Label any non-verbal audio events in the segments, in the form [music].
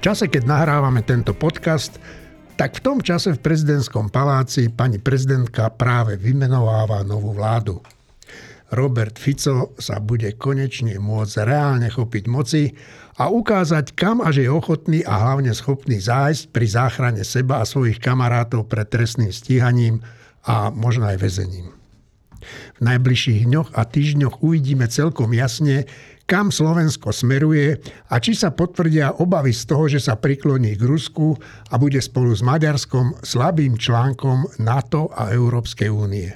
čase, keď nahrávame tento podcast, tak v tom čase v prezidentskom paláci pani prezidentka práve vymenováva novú vládu. Robert Fico sa bude konečne môcť reálne chopiť moci a ukázať, kam až je ochotný a hlavne schopný zájsť pri záchrane seba a svojich kamarátov pred trestným stíhaním a možno aj väzením. V najbližších dňoch a týždňoch uvidíme celkom jasne, kam Slovensko smeruje a či sa potvrdia obavy z toho, že sa prikloní k Rusku a bude spolu s Maďarskom slabým článkom NATO a Európskej únie.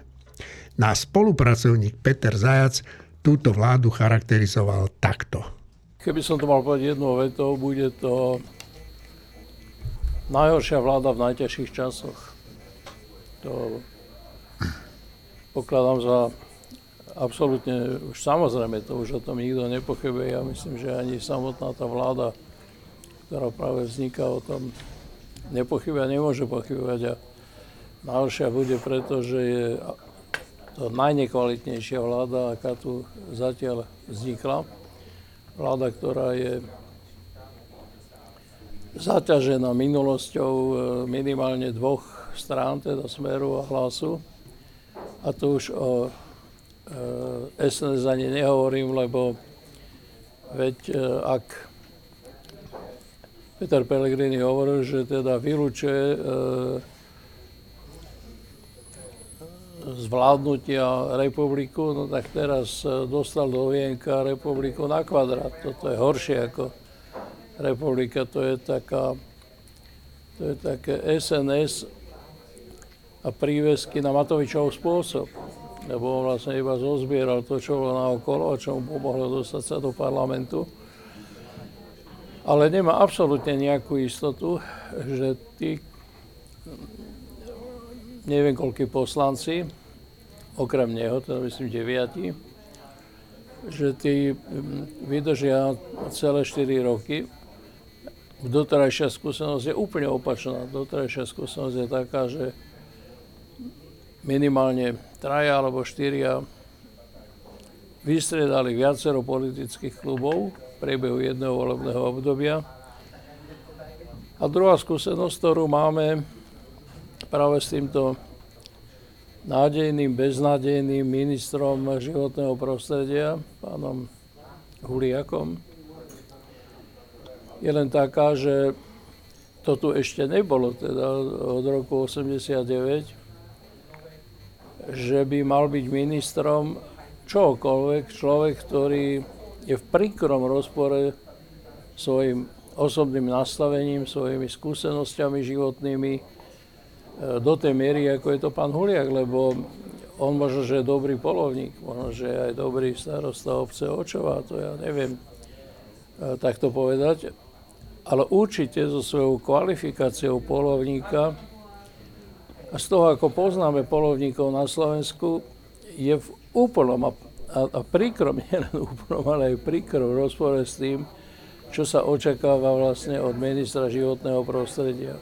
Náš spolupracovník Peter Zajac túto vládu charakterizoval takto. Keby som to mal povedať jednou vetou, bude to najhoršia vláda v najťažších časoch. To pokladám za absolútne už samozrejme, to už o tom nikto nepochybuje. Ja myslím, že ani samotná tá vláda, ktorá práve vzniká, o tom nepochybuje nemôže pochybovať. A najhoršia bude preto, je to najnekvalitnejšia vláda, aká tu zatiaľ vznikla. Vláda, ktorá je zaťažená minulosťou e, minimálne dvoch strán, teda Smeru a Hlasu. A to už o SNS ani nehovorím, lebo veď e, ak Peter Pellegrini hovoril, že teda vylúčuje e, zvládnutia republiku, no tak teraz e, dostal do vienka republiku na kvadrát. Toto je horšie ako republika, to je taká, to je také SNS a prívesky na Matovičov spôsob lebo vlastne iba zozbieral to, čo bolo naokolo čo mu pomohlo dostať sa do parlamentu. Ale nemá absolútne nejakú istotu, že tí, neviem koľkí poslanci, okrem neho, teda myslím deviati, že tí vydržia celé 4 roky. Doterajšia skúsenosť je úplne opačná. Doterajšia skúsenosť je taká, že minimálne traja alebo štyria vystredali viacero politických klubov v priebehu jedného volebného obdobia. A druhá skúsenosť, ktorú máme práve s týmto nádejným, beznádejným ministrom životného prostredia, pánom Huliakom, je len taká, že to tu ešte nebolo teda od roku 89, že by mal byť ministrom čokoľvek človek, ktorý je v príkrom rozpore svojim osobným nastavením, svojimi skúsenosťami životnými e, do tej miery, ako je to pán Huliak, lebo on možno, že je dobrý polovník, možno, že je aj dobrý starosta obce Očová, to ja neviem e, takto povedať, ale určite so svojou kvalifikáciou polovníka a z toho, ako poznáme polovníkov na Slovensku, je v úplnom a, a, a príkrom, [laughs] nielen úplnom, ale aj príkrom rozpore s tým, čo sa očakáva vlastne od ministra životného prostredia.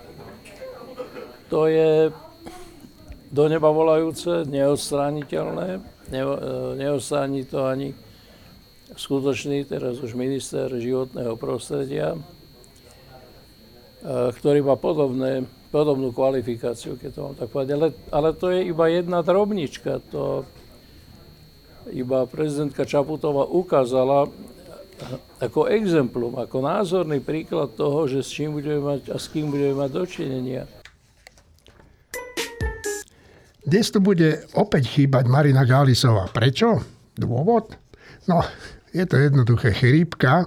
To je do neba volajúce, neodstrániteľné, ne, e, neodstráni to ani skutočný, teraz už minister životného prostredia, e, ktorý má podobné podobnú kvalifikáciu, keď to mám tak povedať. Ale, ale to je iba jedna drobnička. To iba prezidentka Čaputová ukázala ako exemplum, ako názorný príklad toho, že s čím budeme mať a s kým budeme mať dočinenia. Dnes tu bude opäť chýbať Marina Gálisová. Prečo? Dôvod? No, je to jednoduché chrípka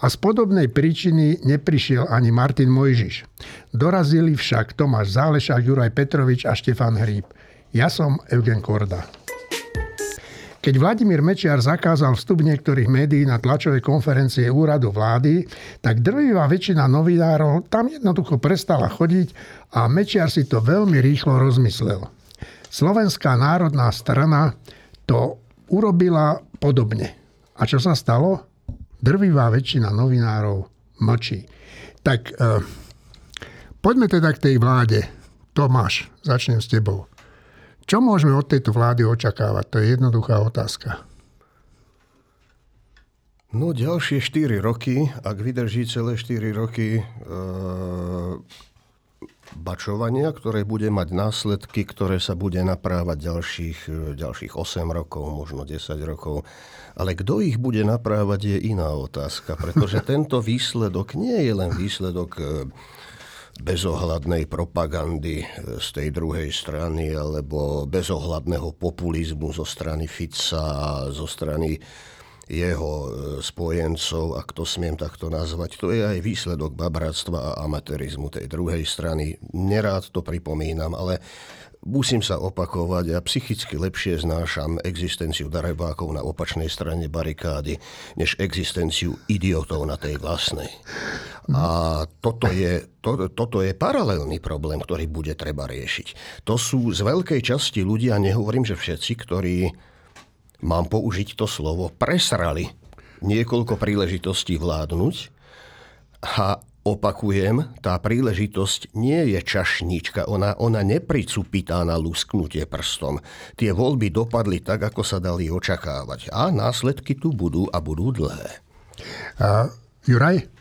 a z podobnej príčiny neprišiel ani Martin Mojžiš. Dorazili však Tomáš Zálešák, Juraj Petrovič a Štefan Hríb. Ja som Eugen Korda. Keď Vladimír Mečiar zakázal vstup niektorých médií na tlačové konferencie úradu vlády, tak drvivá väčšina novinárov tam jednoducho prestala chodiť a Mečiar si to veľmi rýchlo rozmyslel. Slovenská národná strana to urobila podobne. A čo sa stalo? Drvivá väčšina novinárov mlčí. Tak e, poďme teda k tej vláde. Tomáš, začnem s tebou. Čo môžeme od tejto vlády očakávať? To je jednoduchá otázka. No ďalšie 4 roky, ak vydrží celé 4 roky e, bačovania, ktoré bude mať následky, ktoré sa bude naprávať ďalších, ďalších 8 rokov, možno 10 rokov. Ale kto ich bude naprávať je iná otázka, pretože [laughs] tento výsledok nie je len výsledok e, bezohľadnej propagandy e, z tej druhej strany alebo bezohľadného populizmu zo strany Fica, zo strany jeho e, spojencov, ak to smiem takto nazvať. To je aj výsledok babráctva a amatérizmu tej druhej strany. Nerád to pripomínam, ale musím sa opakovať, ja psychicky lepšie znášam existenciu darebákov na opačnej strane barikády, než existenciu idiotov na tej vlastnej. A toto je, to, toto je paralelný problém, ktorý bude treba riešiť. To sú z veľkej časti ľudia, nehovorím, že všetci, ktorí mám použiť to slovo, presrali niekoľko príležitostí vládnuť a opakujem, tá príležitosť nie je čašnička, ona, ona nepricupitá na lusknutie prstom. Tie voľby dopadli tak, ako sa dali očakávať a následky tu budú a budú dlhé. Uh, Juraj?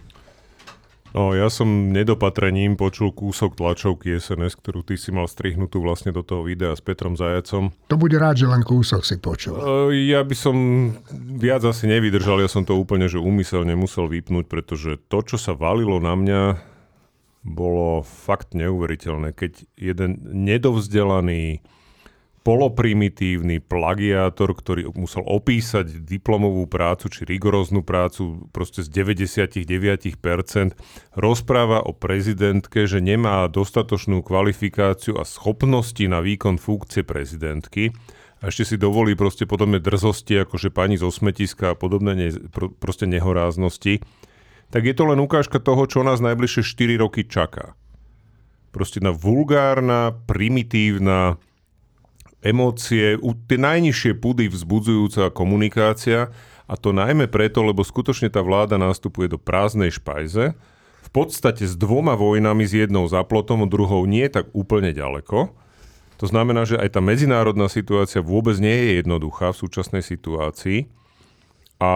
No, ja som nedopatrením počul kúsok tlačovky SNS, ktorú ty si mal strihnutú vlastne do toho videa s Petrom Zajacom. To bude rád, že len kúsok si počul. Uh, ja by som viac asi nevydržal, ja som to úplne že úmyselne musel vypnúť, pretože to, čo sa valilo na mňa, bolo fakt neuveriteľné. Keď jeden nedovzdelaný poloprimitívny plagiátor, ktorý musel opísať diplomovú prácu či rigoróznu prácu proste z 99% rozpráva o prezidentke, že nemá dostatočnú kvalifikáciu a schopnosti na výkon funkcie prezidentky a ešte si dovolí proste podobné drzosti, ako že pani zo smetiska a podobné ne, proste nehoráznosti, tak je to len ukážka toho, čo nás najbližšie 4 roky čaká. Proste na vulgárna, primitívna, emócie, tie najnižšie pudy vzbudzujúca komunikácia a to najmä preto, lebo skutočne tá vláda nástupuje do prázdnej špajze, v podstate s dvoma vojnami, s jednou za plotom, druhou nie tak úplne ďaleko. To znamená, že aj tá medzinárodná situácia vôbec nie je jednoduchá v súčasnej situácii. A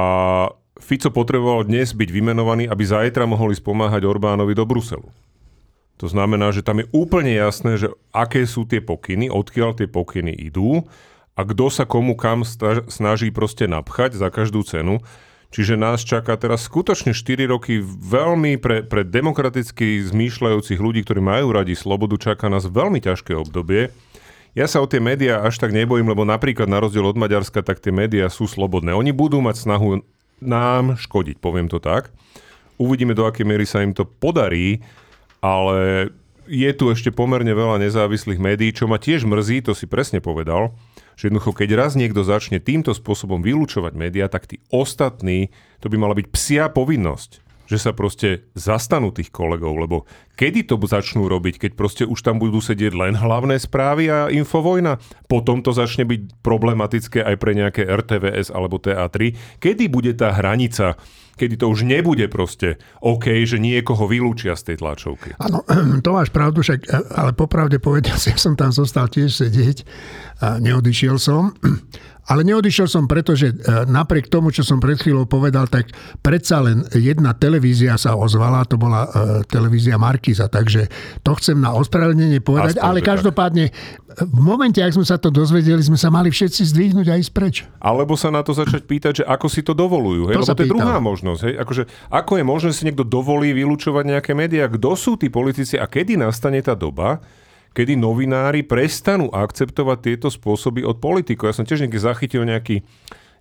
Fico potreboval dnes byť vymenovaný, aby zajtra mohli spomáhať Orbánovi do Bruselu. To znamená, že tam je úplne jasné, že aké sú tie pokyny, odkiaľ tie pokyny idú a kto sa komu kam snaží proste napchať za každú cenu. Čiže nás čaká teraz skutočne 4 roky veľmi pre, pre demokraticky zmýšľajúcich ľudí, ktorí majú radi slobodu, čaká nás veľmi ťažké obdobie. Ja sa o tie médiá až tak nebojím, lebo napríklad na rozdiel od Maďarska, tak tie médiá sú slobodné. Oni budú mať snahu nám škodiť, poviem to tak. Uvidíme, do akej miery sa im to podarí ale je tu ešte pomerne veľa nezávislých médií, čo ma tiež mrzí, to si presne povedal, že jednoducho, keď raz niekto začne týmto spôsobom vylúčovať médiá, tak tí ostatní, to by mala byť psia povinnosť že sa proste zastanú tých kolegov, lebo kedy to začnú robiť, keď proste už tam budú sedieť len hlavné správy a infovojna? Potom to začne byť problematické aj pre nejaké RTVS alebo TA3. Kedy bude tá hranica kedy to už nebude proste OK, že niekoho vylúčia z tej tlačovky. Áno, [clears throat] to máš pravdu, však, ale popravde povedal, [laughs] ja som tam zostal tiež sedieť a neodišiel som. Ale neodišiel som preto, že e, napriek tomu, čo som pred chvíľou povedal, tak predsa len jedna televízia sa ozvala, to bola e, televízia Markiza, takže to chcem na ospravedlnenie povedať, Aspoň, ale každopádne v momente, ak sme sa to dozvedeli, sme sa mali všetci zdvihnúť a ísť preč. Alebo sa na to začať pýtať, že ako si to dovolujú. Hej? To Lebo to je druhá možnosť. Hej? Akože, ako je možné, si niekto dovolí vylúčovať nejaké médiá? Kto sú tí politici a kedy nastane tá doba, kedy novinári prestanú akceptovať tieto spôsoby od politikov. Ja som tiež niekde zachytil nejaký,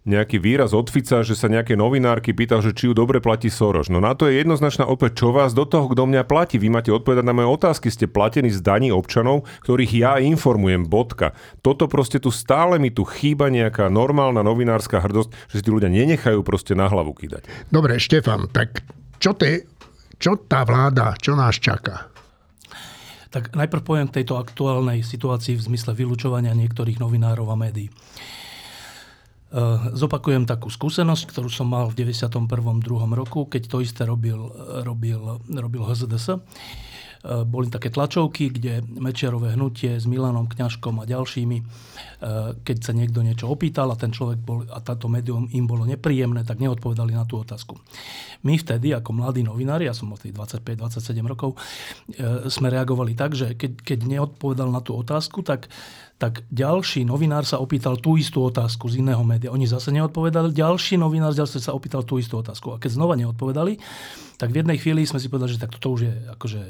nejaký výraz od Fica, že sa nejaké novinárky pýtal, že či ju dobre platí Soros. No na to je jednoznačná odpoveď, čo vás do toho, kto mňa platí. Vy máte odpovedať na moje otázky, ste platení z daní občanov, ktorých ja informujem, bodka. Toto proste tu stále mi tu chýba nejaká normálna novinárska hrdosť, že si tí ľudia nenechajú proste na hlavu kýdať. Dobre, Štefan, tak čo, te, čo tá vláda, čo nás čaká? Tak najprv poviem k tejto aktuálnej situácii v zmysle vylúčovania niektorých novinárov a médií. E, zopakujem takú skúsenosť, ktorú som mal v 91. 2. roku, keď to isté robil, robil, robil HZDS. Boli také tlačovky, kde Mečiarové hnutie s Milanom Kňažkom a ďalšími, keď sa niekto niečo opýtal a ten človek bol, a táto médium im bolo nepríjemné, tak neodpovedali na tú otázku. My vtedy, ako mladí novinári, ja som mal 25-27 rokov, sme reagovali tak, že keď, keď neodpovedal na tú otázku, tak tak ďalší novinár sa opýtal tú istú otázku z iného média. Oni zase neodpovedali, ďalší novinár zase sa opýtal tú istú otázku. A keď znova neodpovedali, tak v jednej chvíli sme si povedali, že tak toto už je akože,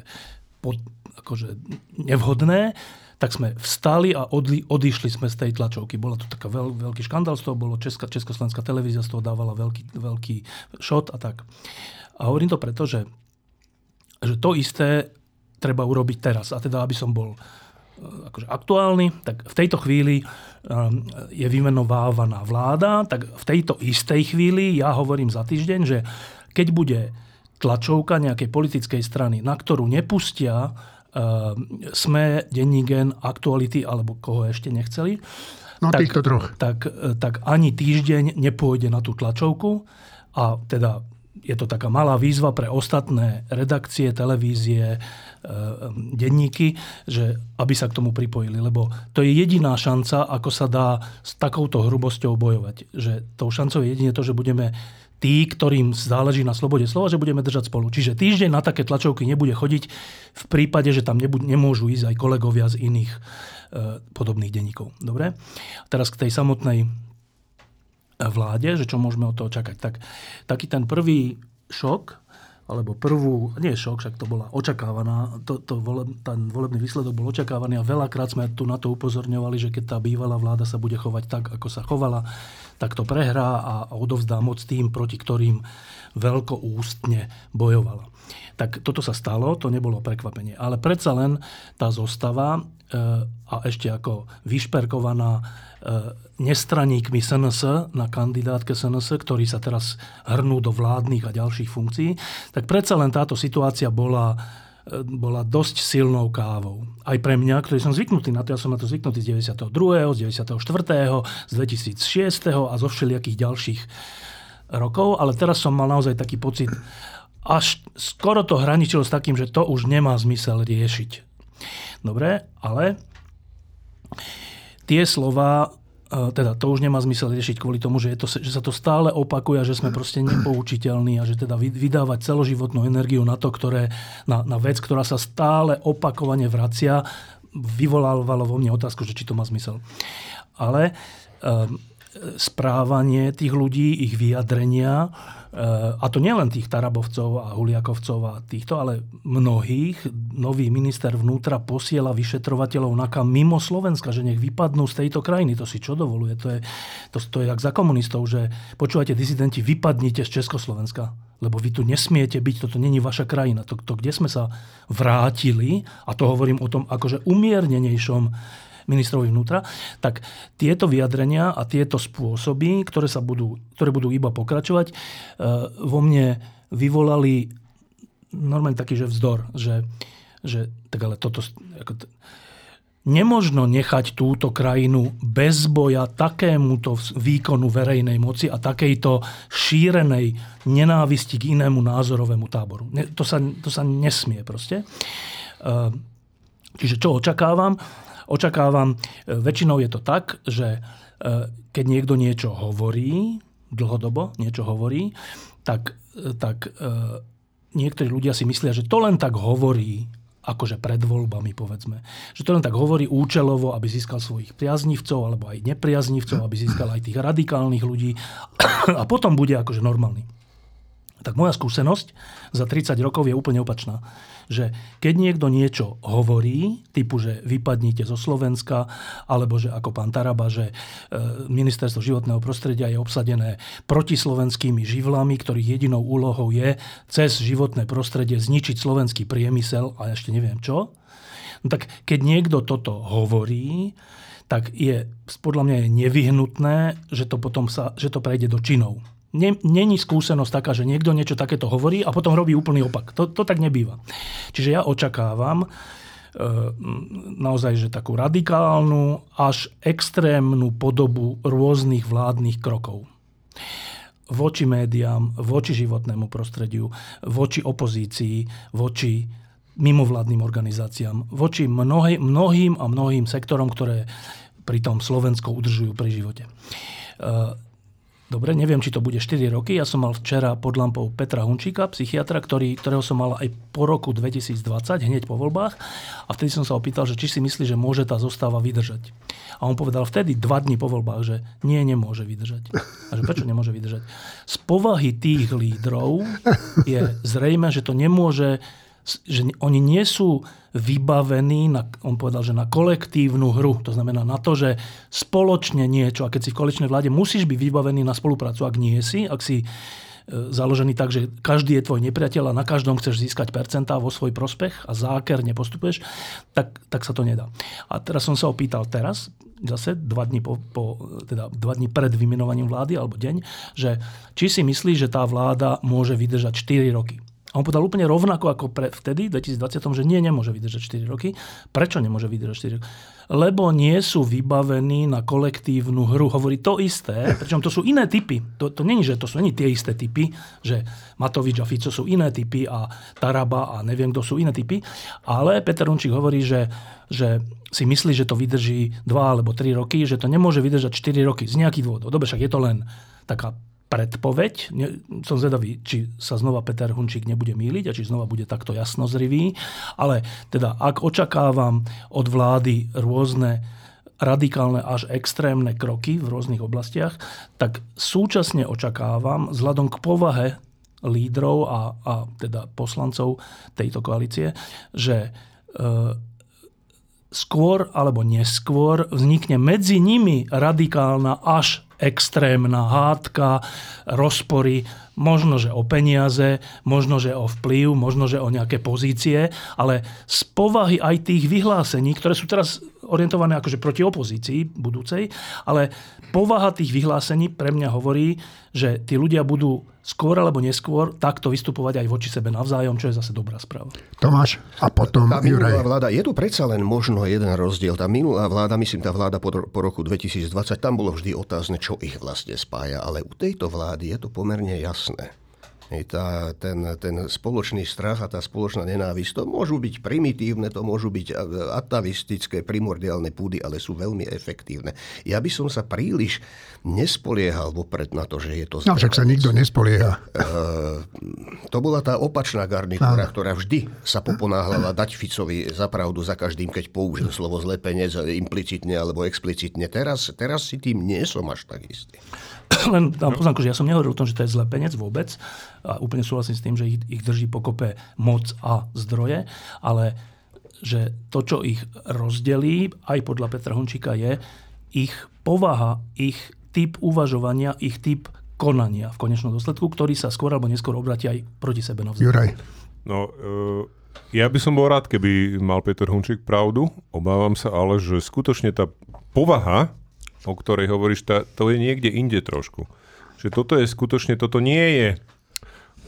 pod, akože nevhodné, tak sme vstali a odli, odišli sme z tej tlačovky. Bola to taká veľ, veľký škandál z toho, bolo Česká, Československá televízia z toho dávala veľký, veľký šot a tak. A hovorím to preto, že, že to isté treba urobiť teraz. A teda, aby som bol akože aktuálny, tak v tejto chvíli um, je vymenovávaná vláda, tak v tejto istej chvíli ja hovorím za týždeň, že keď bude tlačovka nejakej politickej strany, na ktorú nepustia um, sme, dennígen, aktuality alebo koho ešte nechceli, No tak, týchto troch. Tak, tak ani týždeň nepôjde na tú tlačovku a teda je to taká malá výzva pre ostatné redakcie, televízie, E, denníky, že aby sa k tomu pripojili. Lebo to je jediná šanca, ako sa dá s takouto hrubosťou bojovať. Že tou šancou je jedine to, že budeme tí, ktorým záleží na slobode slova, že budeme držať spolu. Čiže týždeň na také tlačovky nebude chodiť v prípade, že tam nebuď, nemôžu ísť aj kolegovia z iných e, podobných denníkov. Dobre? Teraz k tej samotnej vláde, že čo môžeme od toho čakať. Tak, taký ten prvý šok alebo prvú, nie šok, však to bola očakávaná, to, to voleb, ten volebný výsledok bol očakávaný a veľakrát sme tu na to upozorňovali, že keď tá bývalá vláda sa bude chovať tak, ako sa chovala, tak to prehrá a odovzdá moc tým, proti ktorým veľko ústne bojovala. Tak toto sa stalo, to nebolo prekvapenie. Ale predsa len tá zostava a ešte ako vyšperkovaná E, nestraníkmi SNS na kandidátke SNS, ktorí sa teraz hrnú do vládnych a ďalších funkcií, tak predsa len táto situácia bola, e, bola dosť silnou kávou. Aj pre mňa, ktorý som zvyknutý na to, ja som na to zvyknutý z 92., z 94., z 2006. a zo všelijakých ďalších rokov, ale teraz som mal naozaj taký pocit, až skoro to hraničilo s takým, že to už nemá zmysel riešiť. Dobre, ale tie slova e, teda to už nemá zmysel riešiť kvôli tomu, že, je to, že sa to stále opakuje že sme proste nepoučiteľní a že teda vydávať celoživotnú energiu na to, ktoré, na, na vec, ktorá sa stále opakovane vracia, vyvolávalo vo mne otázku, že či to má zmysel. Ale um, správanie tých ľudí, ich vyjadrenia, a to nielen tých Tarabovcov a Huliakovcov a týchto, ale mnohých. Nový minister vnútra posiela vyšetrovateľov na kam mimo Slovenska, že nech vypadnú z tejto krajiny. To si čo dovoluje? To je, to, to je jak za komunistov, že počúvajte, disidenti, vypadnite z Československa lebo vy tu nesmiete byť, toto není vaša krajina. To, to, kde sme sa vrátili, a to hovorím o tom akože umiernenejšom ministrovi vnútra, tak tieto vyjadrenia a tieto spôsoby, ktoré, sa budú, ktoré budú iba pokračovať, e, vo mne vyvolali normálne taký, že vzdor, že, že tak ale toto... Ako, Nemožno nechať túto krajinu bez boja takémuto výkonu verejnej moci a takejto šírenej nenávisti k inému názorovému táboru. To sa, to sa nesmie proste. E, čiže čo očakávam? Očakávam, e, väčšinou je to tak, že e, keď niekto niečo hovorí, dlhodobo niečo hovorí, tak, e, tak niektorí ľudia si myslia, že to len tak hovorí, akože pred voľbami, povedzme. Že to len tak hovorí účelovo, aby získal svojich priaznivcov, alebo aj nepriaznivcov, aby získal aj tých radikálnych ľudí [coughs] a potom bude akože normálny. Tak moja skúsenosť za 30 rokov je úplne opačná. Že keď niekto niečo hovorí, typu, že vypadnite zo Slovenska, alebo že ako pán Taraba, že e, ministerstvo životného prostredia je obsadené protislovenskými živlami, ktorých jedinou úlohou je cez životné prostredie zničiť slovenský priemysel a ešte neviem čo, no tak keď niekto toto hovorí, tak je podľa mňa je nevyhnutné, že to potom sa, že to prejde do činov není skúsenosť taká, že niekto niečo takéto hovorí a potom robí úplný opak. To, to tak nebýva. Čiže ja očakávam e, naozaj, že takú radikálnu až extrémnu podobu rôznych vládnych krokov. Voči médiám, voči životnému prostrediu, voči opozícii, voči mimovládnym organizáciám, voči mnohý, mnohým a mnohým sektorom, ktoré pri tom Slovensko udržujú pri živote. Dobre, neviem, či to bude 4 roky. Ja som mal včera pod lampou Petra Hunčíka, psychiatra, ktorý, ktorého som mal aj po roku 2020, hneď po voľbách. A vtedy som sa opýtal, že či si myslí, že môže tá zostáva vydržať. A on povedal vtedy, dva dní po voľbách, že nie, nemôže vydržať. A že prečo nemôže vydržať? Z povahy tých lídrov je zrejme, že to nemôže že oni nie sú vybavení, na, on povedal, že na kolektívnu hru. To znamená na to, že spoločne niečo, a keď si v koaličnej vláde, musíš byť vybavený na spoluprácu. Ak nie si, ak si e, založený tak, že každý je tvoj nepriateľ a na každom chceš získať percentá vo svoj prospech a zákerne postupuješ, tak, tak sa to nedá. A teraz som sa opýtal teraz, zase dva dní, po, po, teda dva dní pred vymenovaním vlády alebo deň, že či si myslí, že tá vláda môže vydržať 4 roky. A on povedal úplne rovnako ako pre vtedy, v 2020, že nie, nemôže vydržať 4 roky. Prečo nemôže vydržať 4 roky? Lebo nie sú vybavení na kolektívnu hru. Hovorí to isté, pričom to sú iné typy. To, to není, že to sú není tie isté typy, že Matovič a Fico sú iné typy a Taraba a neviem, kto sú iné typy. Ale Peter Runčík hovorí, že, že si myslí, že to vydrží 2 alebo 3 roky, že to nemôže vydržať 4 roky z nejakých dôvodov. Dobre, však je to len taká predpoveď. Som zvedavý, či sa znova Peter Hunčík nebude míliť a či znova bude takto jasnozrivý. Ale teda, ak očakávam od vlády rôzne radikálne až extrémne kroky v rôznych oblastiach, tak súčasne očakávam, vzhľadom k povahe lídrov a, a teda poslancov tejto koalície, že e, skôr alebo neskôr vznikne medzi nimi radikálna až extrémna hádka, rozpory, možno, že o peniaze, možno, že o vplyv, možno, že o nejaké pozície, ale z povahy aj tých vyhlásení, ktoré sú teraz orientované akože proti opozícii budúcej, ale povaha tých vyhlásení pre mňa hovorí, že tí ľudia budú skôr alebo neskôr takto vystupovať aj voči sebe navzájom, čo je zase dobrá správa. Tomáš a potom tá minulá vláda, je tu predsa len možno jeden rozdiel. Tá minulá vláda, myslím, tá vláda po, po roku 2020, tam bolo vždy otázne, čo ich vlastne spája, ale u tejto vlády je to pomerne jasné. Tá, ten, ten spoločný strach a tá spoločná nenávisť, to môžu byť primitívne, to môžu byť atavistické, primordiálne púdy, ale sú veľmi efektívne. Ja by som sa príliš nespoliehal vopred na to, že je to... No však sa nikto nespolieha. Uh, to bola tá opačná garnitúra, no. ktorá vždy sa poponáhľala dať Ficovi za pravdu za každým, keď použil slovo zlepenec implicitne alebo explicitne. Teraz, teraz si tým nie som až tak istý. [coughs] Len tam poznámku, že ja som nehovoril o tom, že to je zlepenec vôbec. A úplne súhlasím s tým, že ich, ich drží pokope moc a zdroje, ale že to, čo ich rozdelí, aj podľa Petra Hončíka, je ich povaha, ich typ uvažovania, ich typ konania v konečnom dôsledku, ktorý sa skôr alebo neskôr obratí aj proti sebe navzájom. Juraj. No, uh, ja by som bol rád, keby mal Peter Hunčík pravdu. Obávam sa ale, že skutočne tá povaha o ktorej hovoríš, tá, to je niekde inde trošku. Že toto je skutočne, toto nie je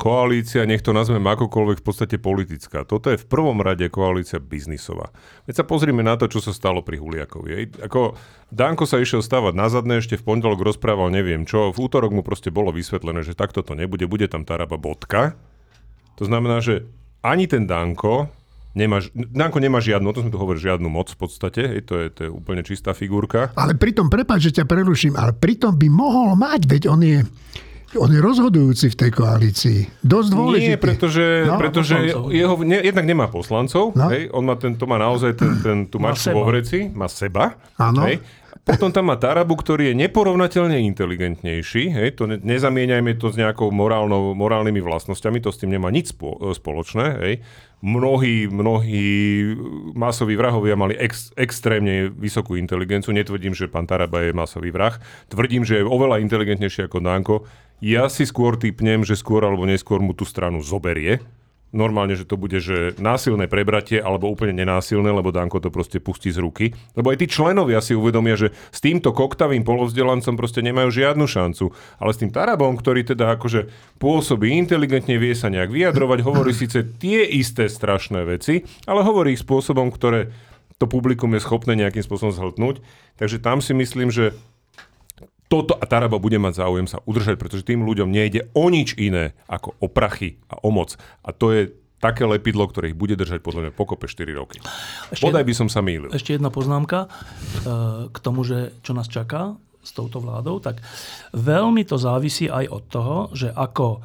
koalícia, nech to nazveme akokoľvek, v podstate politická. Toto je v prvom rade koalícia biznisová. Veď sa pozrime na to, čo sa stalo pri Huliakovi. Ako Danko sa išiel stavať na zadné, ešte v pondelok rozprával neviem čo, v útorok mu proste bolo vysvetlené, že takto to nebude, bude tam Taraba bodka. To znamená, že ani ten Danko, Nemáš, Danko nemá žiadnu, o tom sme tu hovorili, žiadnu moc v podstate, hej, to, je, to je úplne čistá figurka. Ale pritom, prepáč, že ťa preruším, ale pritom by mohol mať, veď on je, on je rozhodujúci v tej koalícii. Dosť dôležitý. Nie, pretože, no, pretože jeho, ne, jednak nemá poslancov. No. Hej, on má ten, to má naozaj ten, ten, tú mačku vo vreci, má seba. Áno. Hej, potom tam má Tarabu, ktorý je neporovnateľne inteligentnejší. Hej, to ne, nezamieňajme to s nejakou morálnou, morálnymi vlastnosťami, to s tým nemá nič spo, spoločné. Hej mnohí, mnohí masoví vrahovia mali ex, extrémne vysokú inteligenciu. Netvrdím, že pán Taraba je masový vrah. Tvrdím, že je oveľa inteligentnejší ako Danko. Ja si skôr typnem, že skôr alebo neskôr mu tú stranu zoberie normálne, že to bude že násilné prebratie alebo úplne nenásilné, lebo Danko to proste pustí z ruky. Lebo aj tí členovia si uvedomia, že s týmto koktavým polovzdelancom proste nemajú žiadnu šancu. Ale s tým Tarabom, ktorý teda akože pôsobí inteligentne, vie sa nejak vyjadrovať, hovorí síce tie isté strašné veci, ale hovorí ich spôsobom, ktoré to publikum je schopné nejakým spôsobom zhltnúť. Takže tam si myslím, že toto a Taraba bude mať záujem sa udržať, pretože tým ľuďom nejde o nič iné ako o prachy a o moc. A to je také lepidlo, ktoré ich bude držať podľa mňa pokope 4 roky. Ešte Podaj by som sa mýlil. Ešte jedna poznámka k tomu, že čo nás čaká s touto vládou, tak veľmi to závisí aj od toho, že ako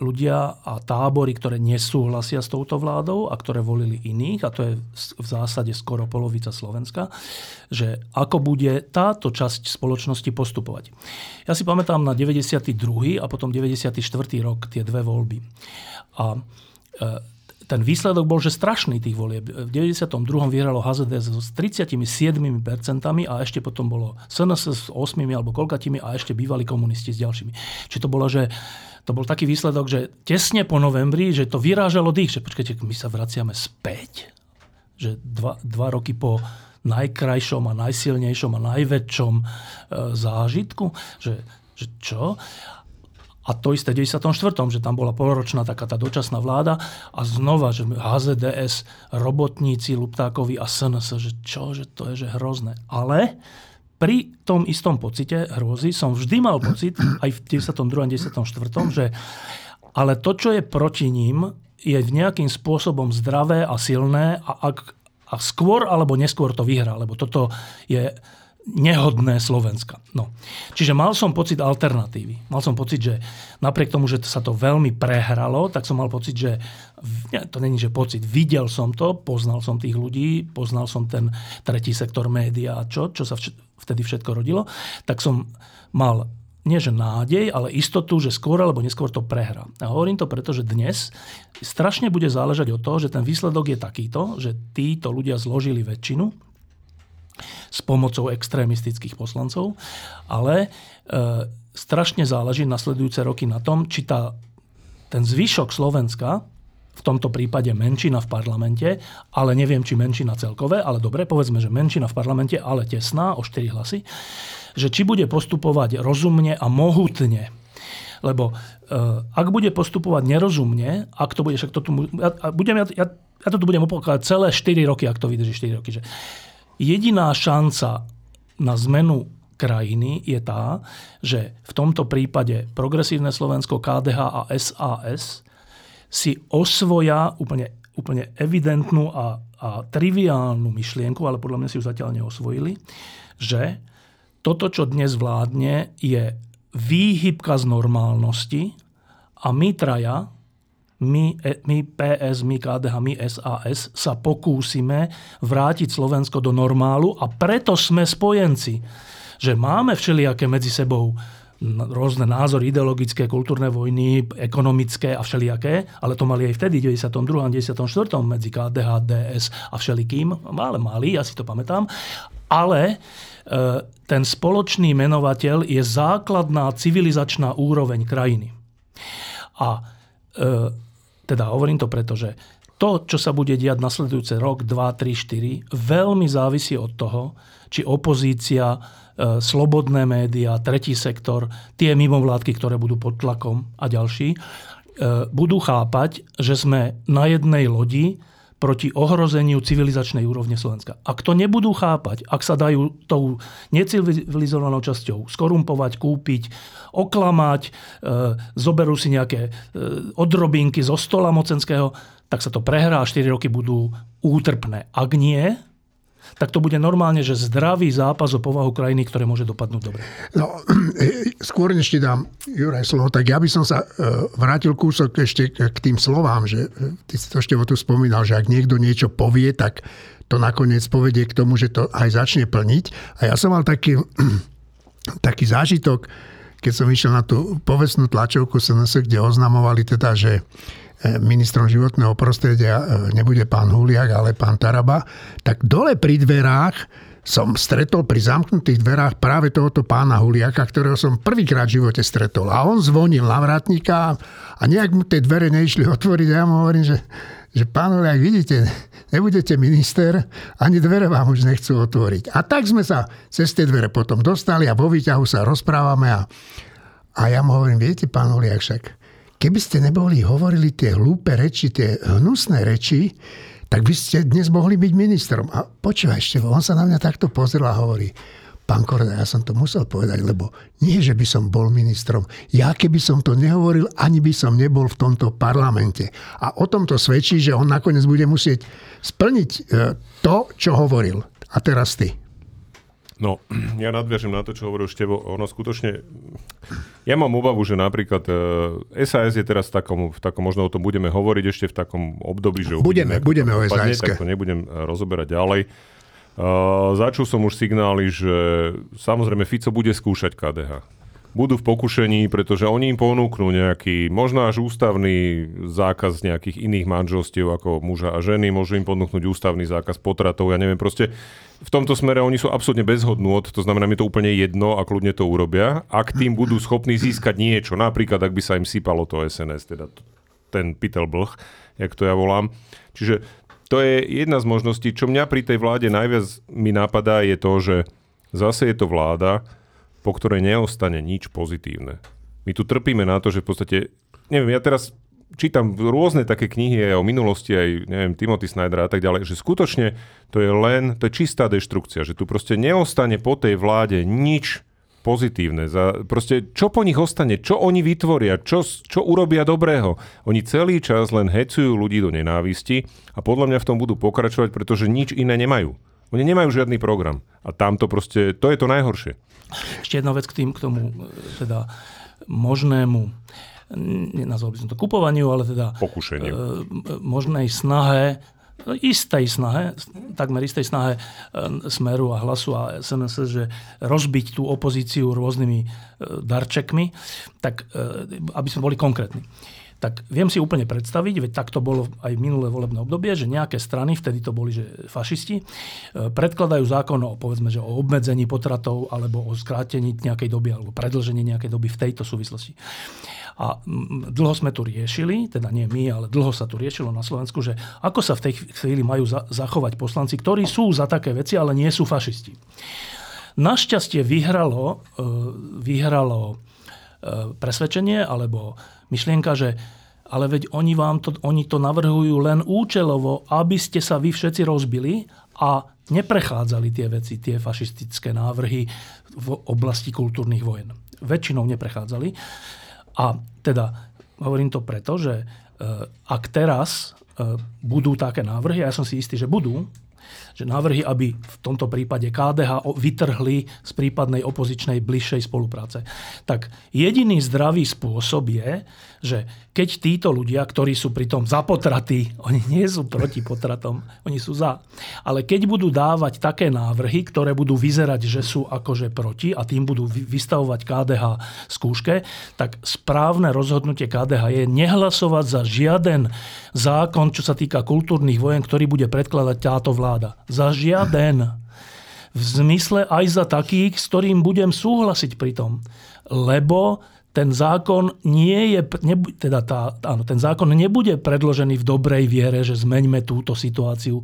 ľudia a tábory, ktoré nesúhlasia s touto vládou a ktoré volili iných, a to je v zásade skoro polovica Slovenska, že ako bude táto časť spoločnosti postupovať. Ja si pamätám na 92. a potom 94. rok tie dve voľby. A e, ten výsledok bol, že strašný tých volieb. V 92. vyhralo HZDS s 37% a ešte potom bolo SNS s 8 alebo koľkatými a ešte bývali komunisti s ďalšími. Čiže to bolo, že to bol taký výsledok, že tesne po novembri, že to vyrážalo dých, že počkajte, my sa vraciame späť, že dva, dva roky po najkrajšom a najsilnejšom a najväčšom e, zážitku, že, že čo? A to isté v 94., že tam bola poloročná taká tá dočasná vláda a znova, že HZDS, robotníci, Luptákovi a SNS, že čo, že to je že hrozné. Ale pri tom istom pocite hrôzy som vždy mal pocit, aj v 92. a 94., že ale to, čo je proti ním, je v nejakým spôsobom zdravé a silné a, ak, a skôr alebo neskôr to vyhrá, lebo toto je nehodné Slovenska. No. Čiže mal som pocit alternatívy. Mal som pocit, že napriek tomu, že sa to veľmi prehralo, tak som mal pocit, že to není, že pocit, videl som to, poznal som tých ľudí, poznal som ten tretí sektor média a čo, čo sa vtedy všetko rodilo, tak som mal nie že nádej, ale istotu, že skôr alebo neskôr to prehrá. A hovorím to preto, že dnes strašne bude záležať od toho, že ten výsledok je takýto, že títo ľudia zložili väčšinu, s pomocou extrémistických poslancov, ale e, strašne záleží nasledujúce roky na tom, či tá, ten zvyšok Slovenska, v tomto prípade menšina v parlamente, ale neviem, či menšina celkové, ale dobre, povedzme, že menšina v parlamente, ale tesná, o 4 hlasy, že či bude postupovať rozumne a mohutne. Lebo e, ak bude postupovať nerozumne, ak to bude, však to tu, ja, budem, ja, ja, ja to tu budem opakovať celé 4 roky, ak to vydrží 4 roky, že Jediná šanca na zmenu krajiny je tá, že v tomto prípade Progresívne Slovensko, KDH a SAS si osvoja úplne, úplne evidentnú a, a triviálnu myšlienku, ale podľa mňa si ju zatiaľ neosvojili, že toto, čo dnes vládne, je výhybka z normálnosti a my traja, my, e, my PS, my KDH, my SAS sa pokúsime vrátiť Slovensko do normálu a preto sme spojenci. Že máme všelijaké medzi sebou rôzne názory, ideologické, kultúrne vojny, ekonomické a všelijaké, ale to mali aj vtedy, v 92. a 94. medzi KDH, DS a všelikým, ale mali, ja si to pamätám. Ale e, ten spoločný menovateľ je základná civilizačná úroveň krajiny. A e, teda hovorím to preto, že to, čo sa bude diať nasledujúce rok, 2, 3, 4, veľmi závisí od toho, či opozícia, e, slobodné médiá, tretí sektor, tie mimovládky, ktoré budú pod tlakom a ďalší, e, budú chápať, že sme na jednej lodi proti ohrozeniu civilizačnej úrovne Slovenska. Ak to nebudú chápať, ak sa dajú tou necivilizovanou časťou skorumpovať, kúpiť, oklamať, e, zoberú si nejaké e, odrobinky zo stola mocenského, tak sa to prehrá a 4 roky budú útrpné. Ak nie, tak to bude normálne, že zdravý zápas o povahu krajiny, ktoré môže dopadnúť dobre. No, [clears throat] skôr než ti dám, Juraj, slovo, tak ja by som sa e, vrátil kúsok ešte k tým slovám, že e, ty si to ešte o tu spomínal, že ak niekto niečo povie, tak to nakoniec povedie k tomu, že to aj začne plniť. A ja som mal taký, [clears throat] taký zážitok, keď som išiel na tú povestnú tlačovku SNS, kde oznamovali teda, že ministrom životného prostredia e, nebude pán Huliak, ale pán Taraba, tak dole pri dverách som stretol pri zamknutých dverách práve tohoto pána Huliaka, ktorého som prvýkrát v živote stretol. A on zvonil na vrátnika a nejak mu tie dvere neišli otvoriť. A ja mu hovorím, že, že pán Huliak, vidíte, nebudete minister, ani dvere vám už nechcú otvoriť. A tak sme sa cez tie dvere potom dostali a vo výťahu sa rozprávame a, a ja mu hovorím, viete, pán Huliak, však keby ste neboli hovorili tie hlúpe reči, tie hnusné reči, tak by ste dnes mohli byť ministrom. A počúvaj ešte, on sa na mňa takto pozrel a hovorí, Pán Korda, ja som to musel povedať, lebo nie, že by som bol ministrom. Ja keby som to nehovoril, ani by som nebol v tomto parlamente. A o tom to svedčí, že on nakoniec bude musieť splniť e, to, čo hovoril. A teraz ty. No, [clears throat] ja nadviažem na to, čo hovoril Števo. Ono skutočne... Ja mám obavu, že napríklad SAS e, je teraz v takom, v takom, možno o tom budeme hovoriť ešte v takom období, že budeme, budeme o SAS. Tak to nebudem e, rozoberať ďalej. Uh, začul som už signály, že samozrejme Fico bude skúšať KDH. Budú v pokušení, pretože oni im ponúknú nejaký, možno až ústavný zákaz nejakých iných manželstiev ako muža a ženy, môžu im ponúknuť ústavný zákaz potratov, ja neviem, proste v tomto smere oni sú absolútne bez hodnôt, to znamená, mi to úplne jedno a kľudne to urobia, ak tým budú schopní získať niečo, napríklad ak by sa im sypalo to SNS, teda ten Pitel Blch, jak to ja volám. Čiže to je jedna z možností. Čo mňa pri tej vláde najviac mi napadá, je to, že zase je to vláda, po ktorej neostane nič pozitívne. My tu trpíme na to, že v podstate, neviem, ja teraz čítam rôzne také knihy aj o minulosti, aj neviem, Timothy Snyder a tak ďalej, že skutočne to je len, to je čistá deštrukcia, že tu proste neostane po tej vláde nič pozitívne. Za, proste, čo po nich ostane? Čo oni vytvoria? Čo, čo urobia dobrého? Oni celý čas len hecujú ľudí do nenávisti a podľa mňa v tom budú pokračovať, pretože nič iné nemajú. Oni nemajú žiadny program. A tam to proste, to je to najhoršie. Ešte jedna vec k, tým, k tomu teda možnému nenazval by som to kupovaniu, ale teda Pokušeniu. E, možnej snahe istej snahe, takmer istej snahe e, Smeru a Hlasu a SNS, že rozbiť tú opozíciu rôznymi e, darčekmi, tak e, aby sme boli konkrétni. Tak viem si úplne predstaviť, veď tak to bolo aj v minulé volebné obdobie, že nejaké strany, vtedy to boli že fašisti, predkladajú zákon o, povedzme, že o obmedzení potratov alebo o skrátení nejakej doby alebo predlžení nejakej doby v tejto súvislosti. A dlho sme tu riešili, teda nie my, ale dlho sa tu riešilo na Slovensku, že ako sa v tej chvíli majú za, zachovať poslanci, ktorí sú za také veci, ale nie sú fašisti. Našťastie vyhralo, e, vyhralo e, presvedčenie alebo myšlienka, že ale veď oni, vám to, oni to navrhujú len účelovo, aby ste sa vy všetci rozbili a neprechádzali tie veci, tie fašistické návrhy v oblasti kultúrnych vojen. Väčšinou neprechádzali. A teda hovorím to preto, že e, ak teraz e, budú také návrhy, a ja som si istý, že budú, že návrhy, aby v tomto prípade KDH vytrhli z prípadnej opozičnej bližšej spolupráce. Tak jediný zdravý spôsob je, že keď títo ľudia, ktorí sú pritom za potraty, [laughs] oni nie sú proti potratom, oni sú za. Ale keď budú dávať také návrhy, ktoré budú vyzerať, že sú akože proti a tým budú vystavovať KDH skúške, tak správne rozhodnutie KDH je nehlasovať za žiaden zákon, čo sa týka kultúrnych vojen, ktorý bude predkladať táto vláda. Za žiaden. V zmysle aj za takých, s ktorým budem súhlasiť pri tom. Lebo ten zákon nie je, ne, teda tá, áno, ten zákon nebude predložený v dobrej viere, že zmeňme túto situáciu.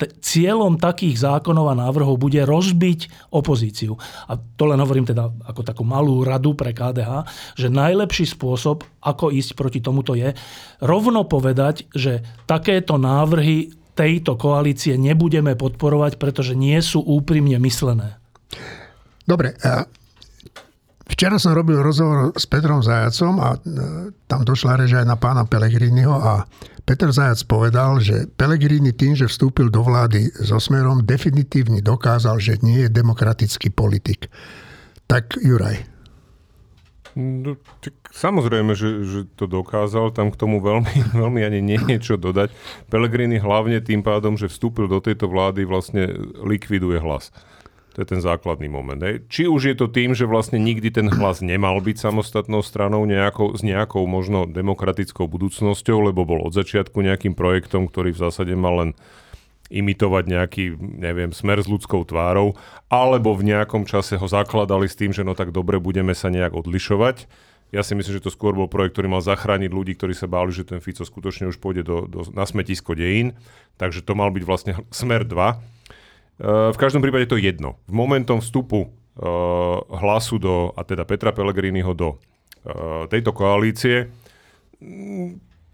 T- cieľom takých zákonov a návrhov bude rozbiť opozíciu. A to len hovorím teda ako takú malú radu pre KDH, že najlepší spôsob, ako ísť proti tomuto je rovno povedať, že takéto návrhy tejto koalície nebudeme podporovať, pretože nie sú úprimne myslené. Dobre, Včera som robil rozhovor s Petrom Zajacom a e, tam došla rež aj na pána Pelegriniho a Peter Zajac povedal, že Pelegrini tým, že vstúpil do vlády so Smerom, definitívne dokázal, že nie je demokratický politik. Tak Juraj. No, tak samozrejme, že, že to dokázal. Tam k tomu veľmi, [laughs] veľmi ani nie je čo dodať. Pelegrini hlavne tým pádom, že vstúpil do tejto vlády, vlastne likviduje hlas. To je ten základný moment. Hej. Či už je to tým, že vlastne nikdy ten hlas nemal byť samostatnou stranou nejakou, s nejakou možno demokratickou budúcnosťou, lebo bol od začiatku nejakým projektom, ktorý v zásade mal len imitovať nejaký, neviem, smer s ľudskou tvárou, alebo v nejakom čase ho zakladali s tým, že no tak dobre, budeme sa nejak odlišovať. Ja si myslím, že to skôr bol projekt, ktorý mal zachrániť ľudí, ktorí sa báli, že ten Fico skutočne už pôjde do, do, na smetisko dejín. Takže to mal byť vlastne [laughs] smer 2 v každom prípade to je jedno. V momentom vstupu uh, hlasu do, a teda Petra Pellegriniho do uh, tejto koalície,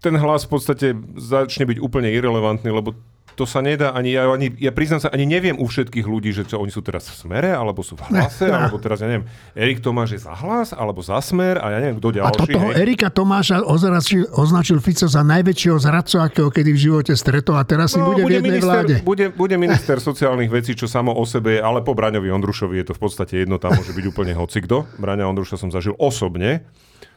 ten hlas v podstate začne byť úplne irrelevantný, lebo to sa nedá ani, ja, ani, ja priznám sa, ani neviem u všetkých ľudí, že čo, oni sú teraz v smere, alebo sú v hlase, ne, alebo teraz, ja neviem, Erik Tomáš je za hlas, alebo za smer, a ja neviem, kto ďalší. A to toho hej. Erika Tomáša označil, označil Fico za najväčšieho zradcu, akého kedy v živote stretol a teraz si No, bude, v jednej minister, vláde. Bude, bude minister sociálnych vecí, čo samo o sebe, je, ale po Braňovi Ondrušovi je to v podstate jedno, tam môže byť úplne hocikto. Braňa Ondruša som zažil osobne,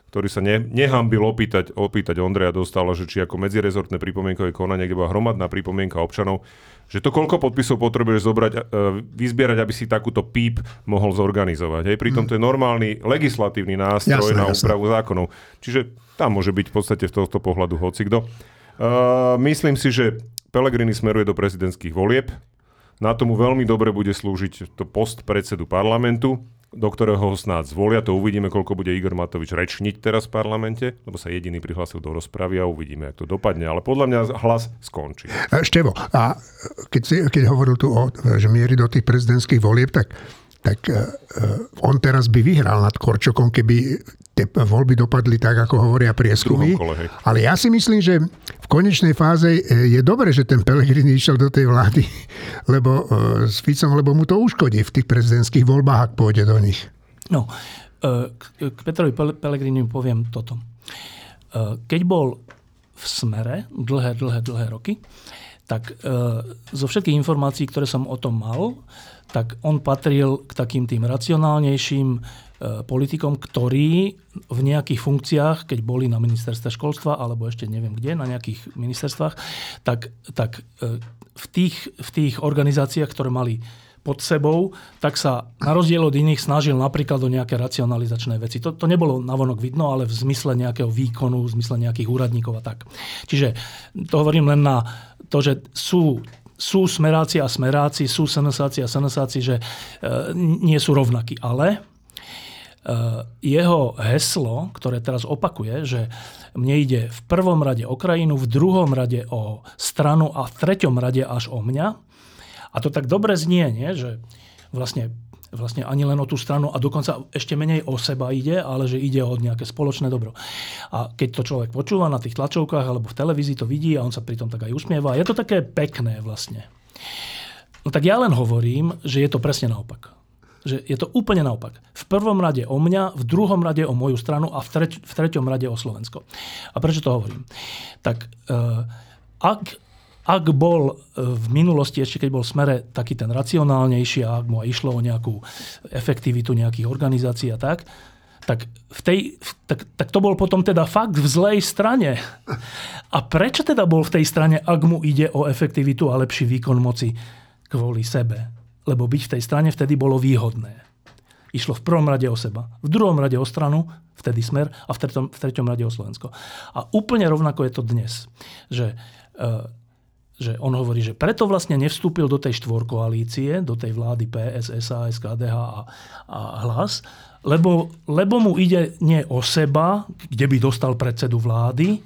ktorý sa ne, nehambil opýtať, opýtať Ondreja dostala, že či ako medzirezortné pripomienkové konanie, kde bola hromadná pripomienka občanov, že to koľko podpisov potrebuješ zobrať, e, vyzbierať, aby si takúto píp mohol zorganizovať. Hej, pritom to je normálny legislatívny nástroj Jasné, na úpravu zákonov. Čiže tam môže byť v podstate v tohto pohľadu hocikto. Uh, myslím si, že Pelegrini smeruje do prezidentských volieb. Na tomu veľmi dobre bude slúžiť to post predsedu parlamentu, do ktorého ho snáď zvolia. To uvidíme, koľko bude Igor Matovič rečniť teraz v parlamente, lebo sa jediný prihlásil do rozpravy a uvidíme, ako to dopadne. Ale podľa mňa hlas skončí. E, Števo, a keď, si, keď hovoril tu o, že mierí do tých prezidentských volieb, tak, tak e, e, on teraz by vyhral nad Korčokom, keby tie voľby dopadli tak, ako hovoria prieskumy. Kole. Ale ja si myslím, že v konečnej fáze e, je dobre, že ten Pelegrini išiel do tej vlády [laughs] lebo, s Ficom, lebo mu to uškodí v tých prezidentských voľbách, ak pôjde do nich. No, k, Petrovi Pel- Pellegrinimu poviem toto. Keď bol v smere dlhé, dlhé, dlhé roky, tak zo všetkých informácií, ktoré som o tom mal, tak on patril k takým tým racionálnejším e, politikom, ktorí v nejakých funkciách, keď boli na ministerstve školstva, alebo ešte neviem kde, na nejakých ministerstvách, tak, tak e, v, tých, v tých organizáciách, ktoré mali pod sebou, tak sa na rozdiel od iných snažil napríklad o nejaké racionalizačné veci. To, to nebolo navonok vidno, ale v zmysle nejakého výkonu, v zmysle nejakých úradníkov a tak. Čiže to hovorím len na to, že sú sú smeráci a smeráci, sú senesáci a senesáci, že e, nie sú rovnakí. Ale e, jeho heslo, ktoré teraz opakuje, že mne ide v prvom rade o krajinu, v druhom rade o stranu a v treťom rade až o mňa. A to tak dobre znie, nie? že vlastne, vlastne ani len o tú stranu a dokonca ešte menej o seba ide, ale že ide o nejaké spoločné dobro. A keď to človek počúva na tých tlačovkách alebo v televízii to vidí a on sa pritom tak aj usmieva, je to také pekné vlastne. No tak ja len hovorím, že je to presne naopak. Že je to úplne naopak. V prvom rade o mňa, v druhom rade o moju stranu a v, treť, v treťom rade o Slovensko. A prečo to hovorím? Tak uh, ak, ak bol e, v minulosti, ešte keď bol v smere taký ten racionálnejší a ak mu aj išlo o nejakú efektivitu nejakých organizácií a tak, tak, v tej, tak, tak to bol potom teda fakt v zlej strane. A prečo teda bol v tej strane, ak mu ide o efektivitu a lepší výkon moci kvôli sebe? Lebo byť v tej strane vtedy bolo výhodné. Išlo v prvom rade o seba, v druhom rade o stranu, vtedy smer, a v treťom, v treťom rade o Slovensko. A úplne rovnako je to dnes. Že, e, že on hovorí, že preto vlastne nevstúpil do tej štvorkoalície, do tej vlády PS, SAS, KDH a, a hlas, lebo, lebo mu ide nie o seba, kde by dostal predsedu vlády,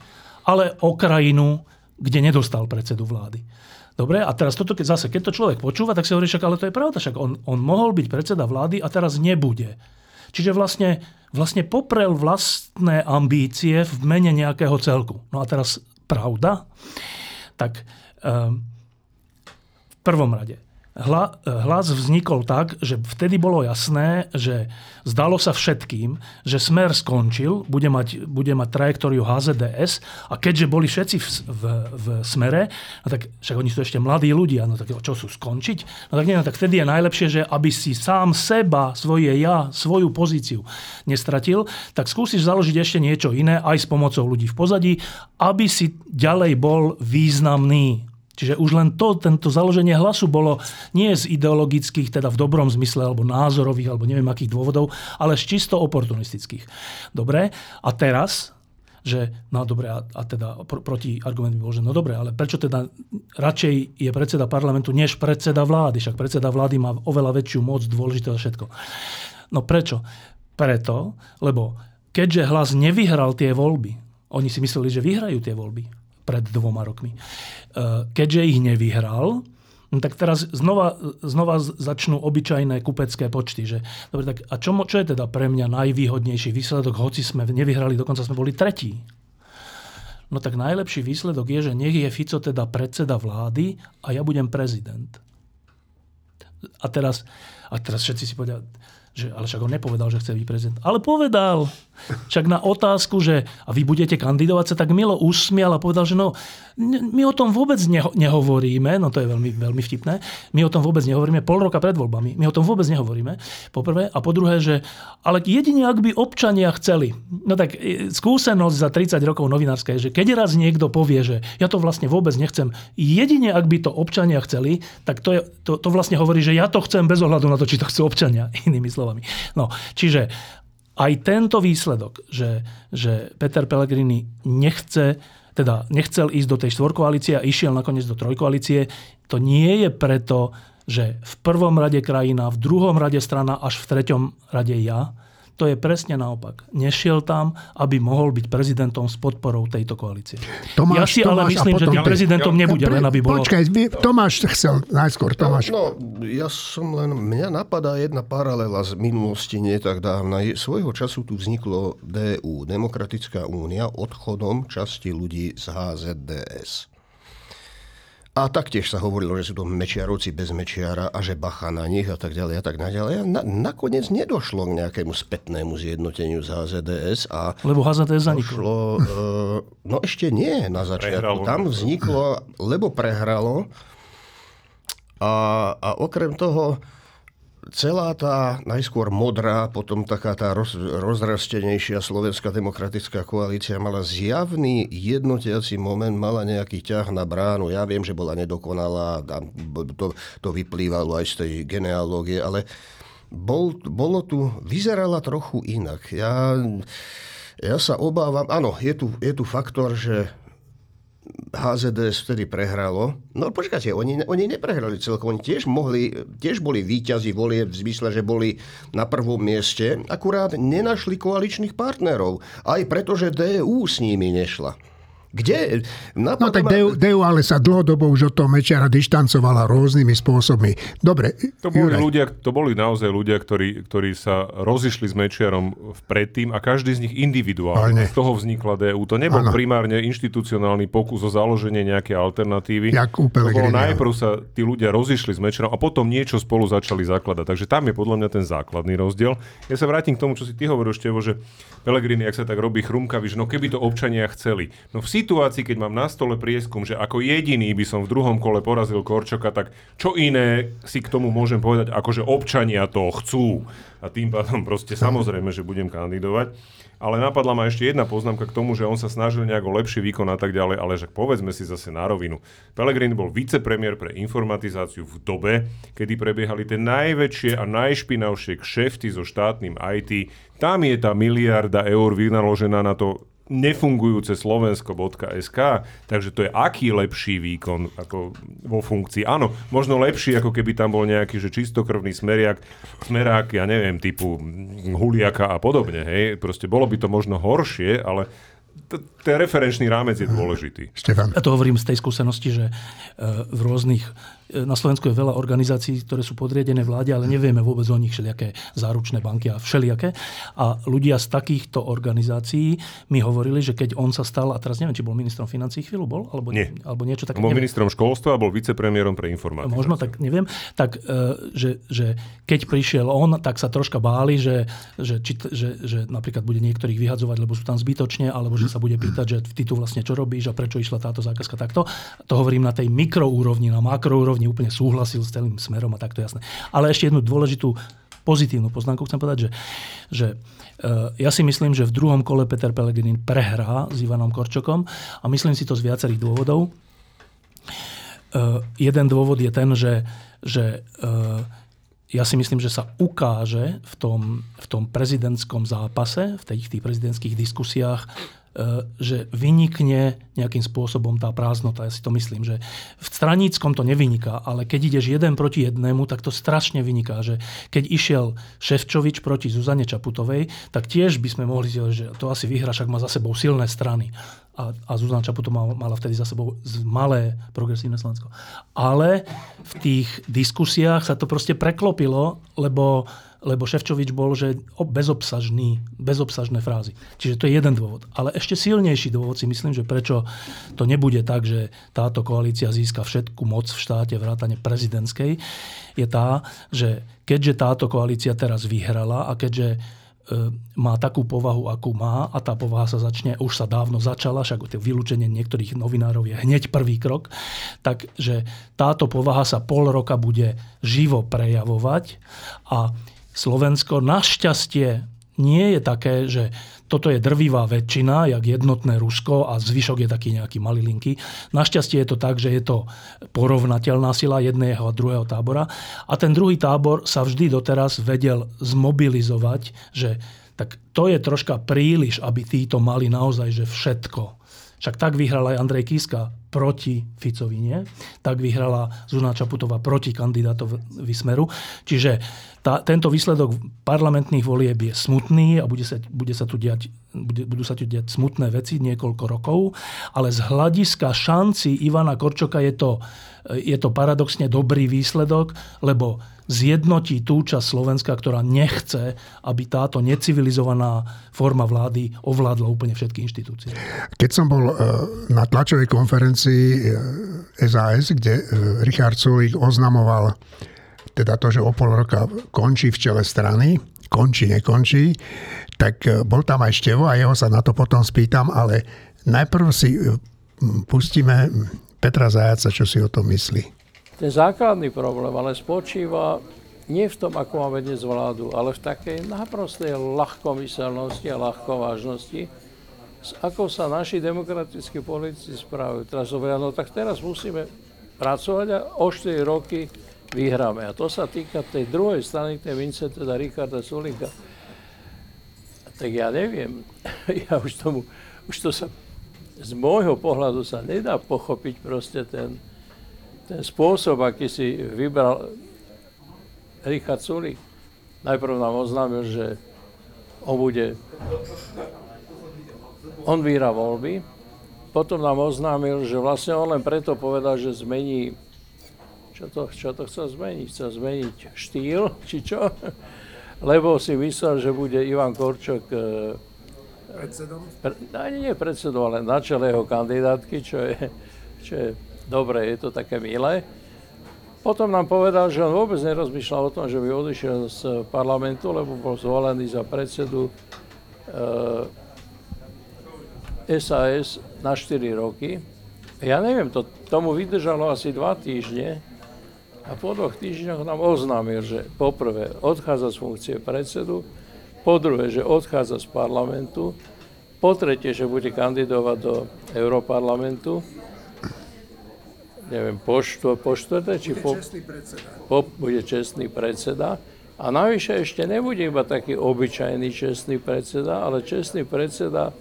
ale o krajinu, kde nedostal predsedu vlády. Dobre, a teraz toto, keď zase, keď to človek počúva, tak si hovorí, však ale to je pravda, však on, on mohol byť predseda vlády a teraz nebude. Čiže vlastne, vlastne poprel vlastné ambície v mene nejakého celku. No a teraz pravda? Tak um, v prvom rade. Hla, hlas vznikol tak, že vtedy bolo jasné, že zdalo sa všetkým, že Smer skončil, bude mať, bude mať trajektóriu HZDS a keďže boli všetci v, v, v Smere, no tak však oni sú ešte mladí ľudia, no tak čo sú skončiť? No tak nie, no tak vtedy je najlepšie, že aby si sám seba, svoje ja, svoju pozíciu nestratil, tak skúsiš založiť ešte niečo iné aj s pomocou ľudí v pozadí, aby si ďalej bol významný. Čiže už len to, tento založenie hlasu bolo nie z ideologických, teda v dobrom zmysle, alebo názorových, alebo neviem akých dôvodov, ale z čisto oportunistických. Dobre, a teraz, že no dobre, a, a teda pr- proti argument by bol, že no dobre, ale prečo teda radšej je predseda parlamentu než predseda vlády? Však predseda vlády má oveľa väčšiu moc, dôležité a všetko. No prečo? Preto, lebo keďže hlas nevyhral tie voľby, oni si mysleli, že vyhrajú tie voľby pred dvoma rokmi. E, Keďže ich nevyhral, no tak teraz znova, znova začnú obyčajné kupecké počty. Že, dobre, tak a čo, čo je teda pre mňa najvýhodnejší výsledok, hoci sme nevyhrali, dokonca sme boli tretí? no tak najlepší výsledok je, že nech je Fico teda predseda vlády a ja budem prezident. A teraz, a teraz všetci si povedia, že, ale však on nepovedal, že chce byť prezident. Ale povedal. Však na otázku, že a vy budete kandidovať, sa tak milo usmial a povedal, že no, my o tom vôbec neho, nehovoríme, no to je veľmi, veľmi vtipné, my o tom vôbec nehovoríme pol roka pred voľbami, my o tom vôbec nehovoríme, po prvé. A po druhé, že ale jedine, ak by občania chceli, no tak e, skúsenosť za 30 rokov novinárska je, že keď raz niekto povie, že ja to vlastne vôbec nechcem, jedine, ak by to občania chceli, tak to, je, to, to vlastne hovorí, že ja to chcem bez ohľadu na to, či to chcú občania, [laughs] inými slovami. No, čiže aj tento výsledok, že, že Peter Pellegrini nechce teda nechcel ísť do tej štvorkoalície a išiel nakoniec do trojkoalície, to nie je preto, že v prvom rade krajina, v druhom rade strana, až v treťom rade ja. To je presne naopak. Nešiel tam, aby mohol byť prezidentom s podporou tejto koalície. Tomáš, ja si Tomáš, ale myslím, že tým prezidentom ja, nebude, len aby bolo... Počkaj, Tomáš chcel najskôr. Tomáš. No, no, ja som len... Mňa napadá jedna paralela z minulosti, nie tak dávna. Svojho času tu vzniklo DU, Demokratická únia, odchodom časti ľudí z HZDS. A taktiež sa hovorilo, že sú to mečiarovci bez mečiara a že bacha na nich a tak ďalej a tak ďalej. A na, nakoniec nedošlo k nejakému spätnému zjednoteniu z HZDS. A lebo HZDS zaniklo. uh, no ešte nie na začiatku. Prehralo. Tam vzniklo, lebo prehralo. A, a okrem toho celá tá najskôr modrá, potom taká tá roz, rozrastenejšia Slovenská demokratická koalícia mala zjavný jednotiaci moment, mala nejaký ťah na bránu. Ja viem, že bola nedokonalá, to, to vyplývalo aj z tej genealógie, ale bol, bolo tu, vyzerala trochu inak. Ja, ja sa obávam, áno, je tu, je tu faktor, že HZDS vtedy prehralo. No počkajte, oni, oni neprehrali celkom, oni tiež mohli, tiež boli výťazí volie v zmysle, že boli na prvom mieste, akurát nenašli koaličných partnerov, aj preto, že DU s nimi nešla. Kde? No tak Deu, Deu ale sa dlhodobo už od toho Mečiara dištancovala rôznymi spôsobmi. Dobre, to boli, ľudia, to boli naozaj ľudia, ktorí, ktorí sa rozišli s Mečiarom predtým a každý z nich individuálne. Z toho vznikla DU. To nebol ano. primárne inštitucionálny pokus o založenie nejakej alternatívy. Jak to bolo najprv sa tí ľudia rozišli s Mečiarom a potom niečo spolu začali zakladať. Takže tam je podľa mňa ten základný rozdiel. Ja sa vrátim k tomu, čo si ty hovoril, Števo, že Pelegrini, ak sa tak robí chrumkavý, že no keby to občania chceli. No v situácii, keď mám na stole prieskum, že ako jediný by som v druhom kole porazil Korčoka, tak čo iné si k tomu môžem povedať, ako že občania to chcú. A tým pádom proste samozrejme, že budem kandidovať. Ale napadla ma ešte jedna poznámka k tomu, že on sa snažil nejak o lepší výkon a tak ďalej, ale že povedzme si zase na rovinu. Pelegrini bol vicepremiér pre informatizáciu v dobe, kedy prebiehali tie najväčšie a najšpinavšie kšefty so štátnym IT. Tam je tá miliarda eur vynaložená na to nefungujúce slovensko.sk, takže to je aký lepší výkon ako vo funkcii. Áno, možno lepší, ako keby tam bol nejaký že čistokrvný smeriak, smerák, ja neviem, typu Huliaka a podobne, hej. Proste bolo by to možno horšie, ale ten referenčný rámec je dôležitý. Štefan. Ja to hovorím z tej skúsenosti, že e, v rôznych na Slovensku je veľa organizácií, ktoré sú podriedené vláde, ale nevieme vôbec o nich všelijaké záručné banky a všelijaké. A ľudia z takýchto organizácií mi hovorili, že keď on sa stal, a teraz neviem, či bol ministrom financí chvíľu bol, alebo, Nie. alebo niečo také. Bol neviem. ministrom školstva a bol vicepremiérom pre informáciu. Možno, tak neviem. Tak, e, že, že keď prišiel on, tak sa troška báli, že, že, či, že, že napríklad bude niektorých vyhadzovať, lebo sú tam zbytočne, alebo že sa bude pýtať, že ty tu vlastne čo robíš a prečo išla táto zákazka takto. To hovorím na tej mikroúrovni, na makroúrovni úrovni úplne súhlasil s celým smerom a takto jasné. Ale ešte jednu dôležitú pozitívnu poznámku chcem povedať, že, že e, ja si myslím, že v druhom kole Peter Pellegrini prehrá s Ivanom Korčokom a myslím si to z viacerých dôvodov. E, jeden dôvod je ten, že, že e, ja si myslím, že sa ukáže v tom, v tom prezidentskom zápase, v tých, tých prezidentských diskusiách, že vynikne nejakým spôsobom tá prázdnota. Ja si to myslím, že v straníckom to nevyniká, ale keď ideš jeden proti jednému, tak to strašne vyniká. Že keď išiel Ševčovič proti Zuzane Čaputovej, tak tiež by sme mohli povedať, že to asi vyhra, však má za sebou silné strany. A, a Zuzana Čaputová mala vtedy za sebou malé progresívne Slovensko. Ale v tých diskusiách sa to proste preklopilo, lebo lebo Ševčovič bol, že bezobsažný, bezobsažné frázy. Čiže to je jeden dôvod. Ale ešte silnejší dôvod si myslím, že prečo to nebude tak, že táto koalícia získa všetku moc v štáte vrátane prezidentskej, je tá, že keďže táto koalícia teraz vyhrala a keďže e, má takú povahu, akú má a tá povaha sa začne, už sa dávno začala, však vylúčenie niektorých novinárov je hneď prvý krok, takže táto povaha sa pol roka bude živo prejavovať a Slovensko našťastie nie je také, že toto je drvivá väčšina, jak jednotné Rusko a zvyšok je taký nejaký malilinky. Našťastie je to tak, že je to porovnateľná sila jedného a druhého tábora. A ten druhý tábor sa vždy doteraz vedel zmobilizovať, že tak to je troška príliš, aby títo mali naozaj že všetko. Však tak vyhral aj Andrej Kiska proti Ficovi, nie? Tak vyhrala Zuzana Čaputová proti kandidátovi Smeru. Čiže tá, tento výsledok parlamentných volieb je smutný a bude sa, bude sa tu diať, budú sa tu diať smutné veci niekoľko rokov, ale z hľadiska šanci Ivana Korčoka je to, je to paradoxne dobrý výsledok, lebo zjednotí tú časť Slovenska, ktorá nechce, aby táto necivilizovaná forma vlády ovládla úplne všetky inštitúcie. Keď som bol e, na tlačovej konferencii SAS, e, kde e, Richard Sulík oznamoval teda to, že o pol roka končí v čele strany, končí, nekončí, tak bol tam aj Števo a jeho sa na to potom spýtam, ale najprv si pustíme Petra Zajaca, čo si o tom myslí. Ten základný problém ale spočíva nie v tom, ako máme dnes vládu, ale v takej naprostej ľahkomyselnosti a ľahkovážnosti, ako sa naši demokratickí politici správajú. Teraz hovoria, no tak teraz musíme pracovať a o 4 roky vyhráme. A to sa týka tej druhej strany, tej mince, teda Richarda Sulika. Tak ja neviem, [laughs] ja už tomu, už to sa, z môjho pohľadu sa nedá pochopiť proste ten, ten spôsob, aký si vybral Richard Sulik, najprv nám oznámil, že on bude, on vyhrá voľby, potom nám oznámil, že vlastne on len preto povedal, že zmení, čo to, čo to chcel zmeniť? Chcel zmeniť štýl, či čo? Lebo si myslel, že bude Ivan Korčok e, predsedom? Pre, ani nie predsedom, ale na čele jeho kandidátky, čo je, čo je dobre, je to také milé. Potom nám povedal, že on vôbec nerozmýšľal o tom, že by odišiel z parlamentu, lebo bol zvolený za predsedu e, SAS na 4 roky. Ja neviem, to, tomu vydržalo asi 2 týždne a po dvoch týždňoch nám oznámil, že poprvé odchádza z funkcie predsedu, po druhé, že odchádza z parlamentu, po tretie, že bude kandidovať do Európarlamentu neviem, po, štvo, po štvrté, či po, po, bude čestný predseda. A navyše ešte nebude iba taký obyčajný čestný predseda, ale čestný predseda,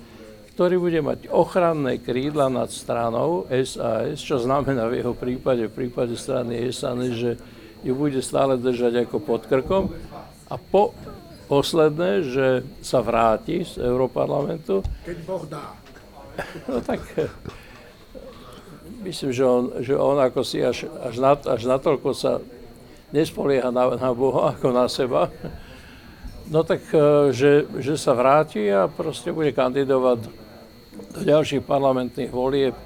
ktorý bude mať ochranné krídla nad stranou SAS, čo znamená v jeho prípade, v prípade strany SAS, že ju bude stále držať ako pod krkom. A po, posledné, že sa vráti z Európarlamentu. Keď Boh dá. No tak myslím, že on, že on ako si až, až, na, až natoľko sa nespolieha na, na Boha ako na seba, no tak, že, že sa vráti a proste bude kandidovať do ďalších parlamentných volieb e,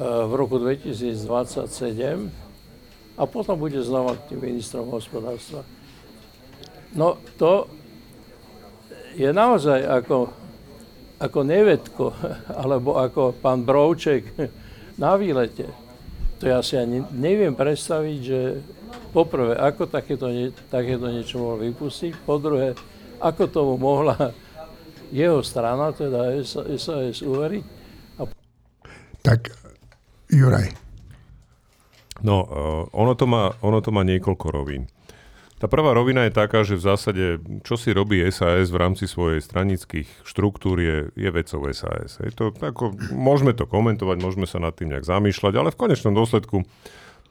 v roku 2027 a potom bude znova tým ministrom hospodárstva. No to je naozaj ako, ako nevedko, [laughs] alebo ako pán Brouček, [laughs] na výlete. To ja si ani neviem predstaviť, že poprvé, ako takéto, nie, takéto niečo mohol vypustiť, po druhé, ako tomu mohla jeho strana, teda SAS, uveriť. A... Tak, Juraj. No, uh, ono, to má, ono to má niekoľko rovín. Tá prvá rovina je taká, že v zásade, čo si robí SAS v rámci svojej stranických štruktúr je, je vecou SAS. Je to, ako, môžeme to komentovať, môžeme sa nad tým nejak zamýšľať, ale v konečnom dôsledku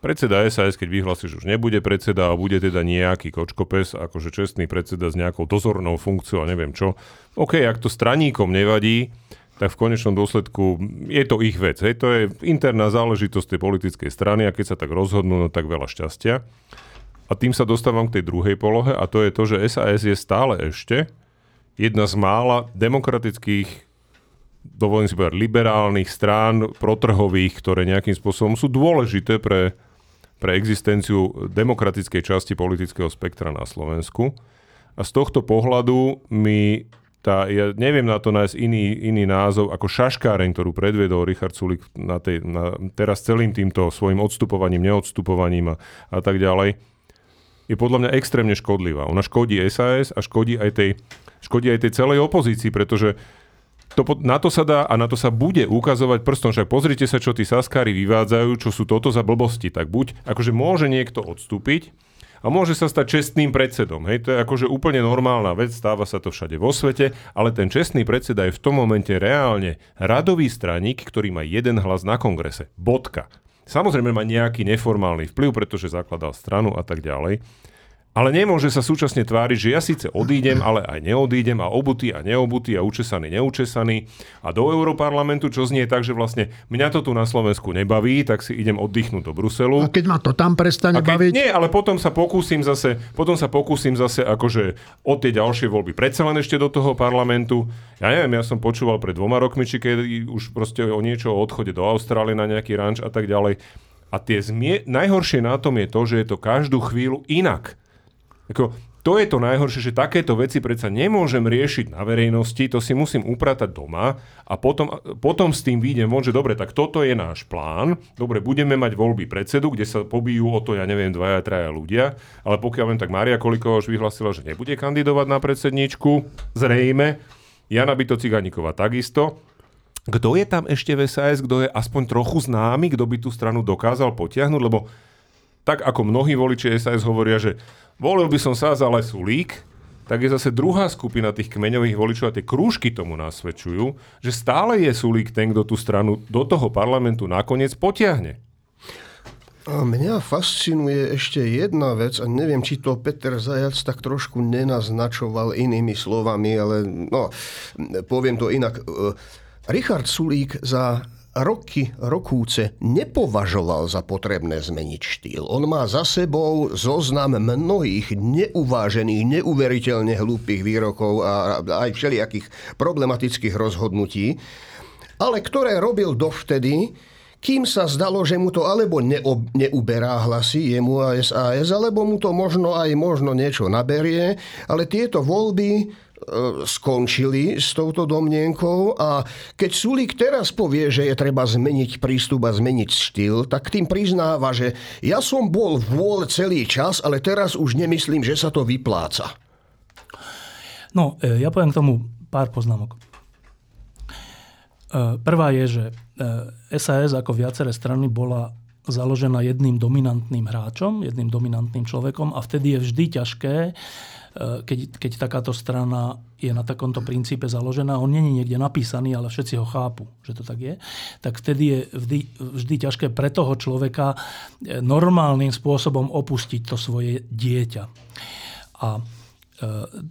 predseda SAS, keď vyhlási, že už nebude predseda a bude teda nejaký kočkopes, akože čestný predseda s nejakou dozornou funkciou a neviem čo, OK, ak to straníkom nevadí, tak v konečnom dôsledku je to ich vec. Hej. To je interná záležitosť tej politickej strany a keď sa tak rozhodnú, no tak veľa šťastia. A tým sa dostávam k tej druhej polohe a to je to, že SAS je stále ešte jedna z mála demokratických, dovolím si povedať, liberálnych strán protrhových, ktoré nejakým spôsobom sú dôležité pre, pre existenciu demokratickej časti politického spektra na Slovensku. A z tohto pohľadu mi tá, ja neviem na to nájsť iný, iný názov ako šaškáreň, ktorú predviedol Richard Sulik na tej, na, teraz celým týmto svojim odstupovaním, neodstupovaním a, a tak ďalej je podľa mňa extrémne škodlivá. Ona škodí SAS a škodí aj tej, škodí aj tej celej opozícii, pretože to, na to sa dá a na to sa bude ukazovať prstom. Však pozrite sa, čo tí saskári vyvádzajú, čo sú toto za blbosti. Tak buď, akože môže niekto odstúpiť a môže sa stať čestným predsedom. Hej, to je akože úplne normálna vec, stáva sa to všade vo svete, ale ten čestný predseda je v tom momente reálne radový straník, ktorý má jeden hlas na kongrese. Bodka. Samozrejme má nejaký neformálny vplyv, pretože zakladal stranu a tak ďalej. Ale nemôže sa súčasne tváriť, že ja síce odídem, ale aj neodídem a obutý a neobutý a učesaný, neučesaný. A do Európarlamentu, čo znie tak, že vlastne mňa to tu na Slovensku nebaví, tak si idem oddychnúť do Bruselu. A keď ma to tam prestane keď, baviť? Nie, ale potom sa pokúsim zase, potom sa pokúsim zase akože od tie ďalšie voľby predsa len ešte do toho parlamentu. Ja neviem, ja som počúval pred dvoma rokmi, či keď už proste o niečo o odchode do Austrálie na nejaký ranč a tak ďalej. A tie zmie... najhoršie na tom je to, že je to každú chvíľu inak. Ako, to je to najhoršie, že takéto veci predsa nemôžem riešiť na verejnosti, to si musím upratať doma a potom, potom s tým výjdem von, že dobre, tak toto je náš plán, dobre, budeme mať voľby predsedu, kde sa pobijú o to, ja neviem, dvaja, traja ľudia, ale pokiaľ viem, tak Mária Kolíková už vyhlasila, že nebude kandidovať na predsedničku, zrejme, Jana Byto Ciganíková takisto, kto je tam ešte v SAS, kto je aspoň trochu známy, kto by tú stranu dokázal potiahnuť, lebo tak ako mnohí voliči SAS hovoria, že volil by som sa za Lesulík, tak je zase druhá skupina tých kmeňových voličov a tie krúžky tomu nasvedčujú, že stále je Sulík ten, kto tú stranu do toho parlamentu nakoniec potiahne. A mňa fascinuje ešte jedna vec a neviem, či to Peter Zajac tak trošku nenaznačoval inými slovami, ale no, poviem to inak. Richard Sulík za roky, rokúce nepovažoval za potrebné zmeniť štýl. On má za sebou zoznam mnohých neuvážených, neuveriteľne hlúpých výrokov a aj všelijakých problematických rozhodnutí, ale ktoré robil dovtedy, kým sa zdalo, že mu to alebo neob, neuberá hlasy jemu a SAS, alebo mu to možno aj možno niečo naberie, ale tieto voľby skončili s touto domnienkou a keď Sulík teraz povie, že je treba zmeniť prístup a zmeniť štýl, tak tým priznáva, že ja som bol vôľ celý čas, ale teraz už nemyslím, že sa to vypláca. No, e, ja poviem k tomu pár poznámok. E, prvá je, že SAS ako viaceré strany bola založená jedným dominantným hráčom, jedným dominantným človekom a vtedy je vždy ťažké keď, keď takáto strana je na takomto princípe založená, on není niekde napísaný, ale všetci ho chápu, že to tak je, tak vtedy je vždy, vždy ťažké pre toho človeka e, normálnym spôsobom opustiť to svoje dieťa. A e,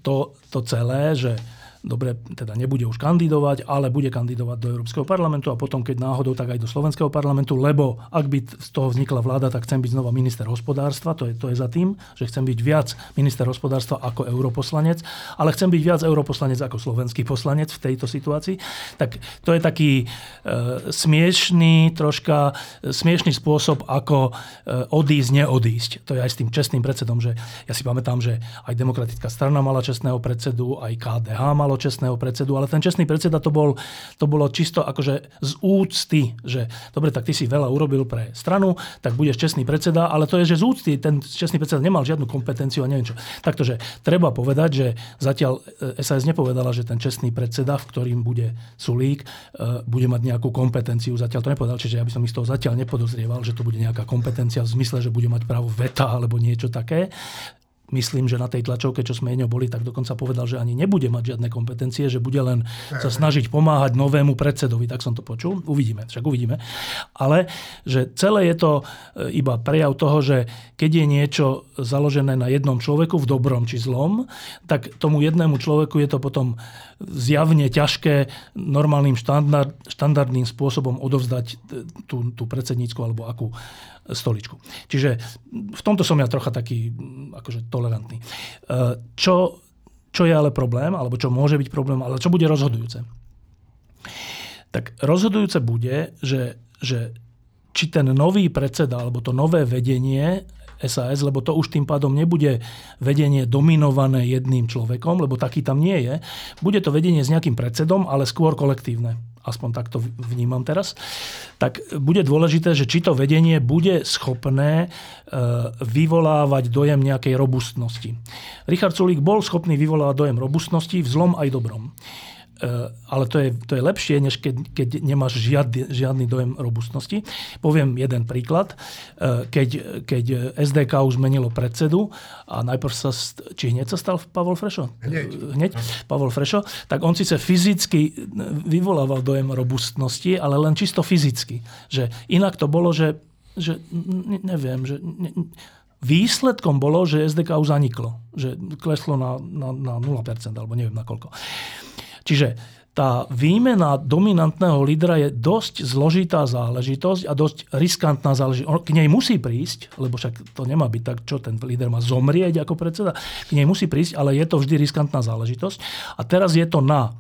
to, to celé, že dobre, teda nebude už kandidovať, ale bude kandidovať do Európskeho parlamentu a potom, keď náhodou, tak aj do Slovenského parlamentu, lebo ak by z toho vznikla vláda, tak chcem byť znova minister hospodárstva, to je, to je za tým, že chcem byť viac minister hospodárstva ako europoslanec, ale chcem byť viac europoslanec ako slovenský poslanec v tejto situácii. Tak to je taký e, smiešný, troška e, smiešný spôsob, ako e, odísť, neodísť. To je aj s tým čestným predsedom, že ja si pamätám, že aj demokratická strana mala čestného predsedu, aj KDH malo malo čestného predsedu, ale ten čestný predseda to, bol, to bolo čisto akože z úcty, že dobre, tak ty si veľa urobil pre stranu, tak budeš čestný predseda, ale to je, že z úcty ten čestný predseda nemal žiadnu kompetenciu a neviem čo. Takže treba povedať, že zatiaľ SAS e, nepovedala, že ten čestný predseda, v ktorým bude Sulík, e, bude mať nejakú kompetenciu. Zatiaľ to nepovedal, čiže ja by som ich z toho zatiaľ nepodozrieval, že to bude nejaká kompetencia v zmysle, že bude mať právo veta alebo niečo také myslím, že na tej tlačovke, čo sme ňou boli, tak dokonca povedal, že ani nebude mať žiadne kompetencie, že bude len sa snažiť pomáhať novému predsedovi. Tak som to počul. Uvidíme, však uvidíme. Ale že celé je to e, iba prejav toho, že keď je niečo založené na jednom človeku, v dobrom či zlom, tak tomu jednému človeku je to potom zjavne ťažké normálnym štandard, štandardným spôsobom odovzdať tú, tú predsednícku alebo akú stoličku. Čiže v tomto som ja trocha taký akože tolerantný. E, čo, čo je ale problém, alebo čo môže byť problém, ale čo bude rozhodujúce? Tak rozhodujúce bude, že, že či ten nový predseda, alebo to nové vedenie SAS, lebo to už tým pádom nebude vedenie dominované jedným človekom, lebo taký tam nie je. Bude to vedenie s nejakým predsedom, ale skôr kolektívne aspoň takto vnímam teraz, tak bude dôležité, že či to vedenie bude schopné e, vyvolávať dojem nejakej robustnosti. Richard Sulík bol schopný vyvolávať dojem robustnosti v zlom aj dobrom. E, ale to je, to je lepšie, než keď, keď nemáš žiadny, žiadny dojem robustnosti. Poviem jeden príklad. E, keď, keď SDK už zmenilo predsedu a najprv sa, či hneď sa stal Pavol Frešo? Hneď. hneď Pavol Frešo, tak on síce fyzicky vyvolával dojem robustnosti, ale len čisto fyzicky. Že inak to bolo, že, že neviem, že ne, Výsledkom bolo, že SDK už zaniklo. Že kleslo na, na, na 0%, alebo neviem na koľko. Čiže tá výmena dominantného lídra je dosť zložitá záležitosť a dosť riskantná záležitosť. On k nej musí prísť, lebo však to nemá byť tak, čo ten líder má zomrieť ako predseda. K nej musí prísť, ale je to vždy riskantná záležitosť. A teraz je to na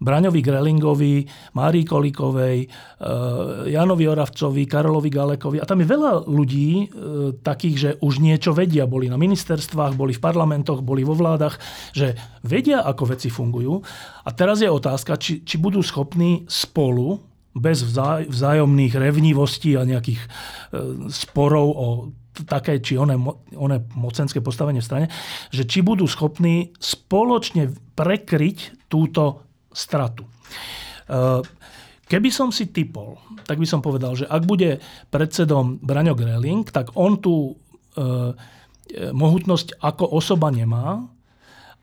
Braňovi Grelingovi, Márii Kolikovej, eh, Janovi Oravcovi, Karolovi Galekovi. A tam je veľa ľudí eh, takých, že už niečo vedia. Boli na ministerstvách, boli v parlamentoch, boli vo vládach, že vedia, ako veci fungujú. A teraz je otázka, či, či budú schopní spolu bez vzájomných revnivostí a nejakých eh, sporov o také či oné, oné mocenské postavenie v strane, že či budú schopní spoločne prekryť túto stratu. Eh, keby som si typol, tak by som povedal, že ak bude predsedom Braňo Greling, tak on tú eh, mohutnosť ako osoba nemá,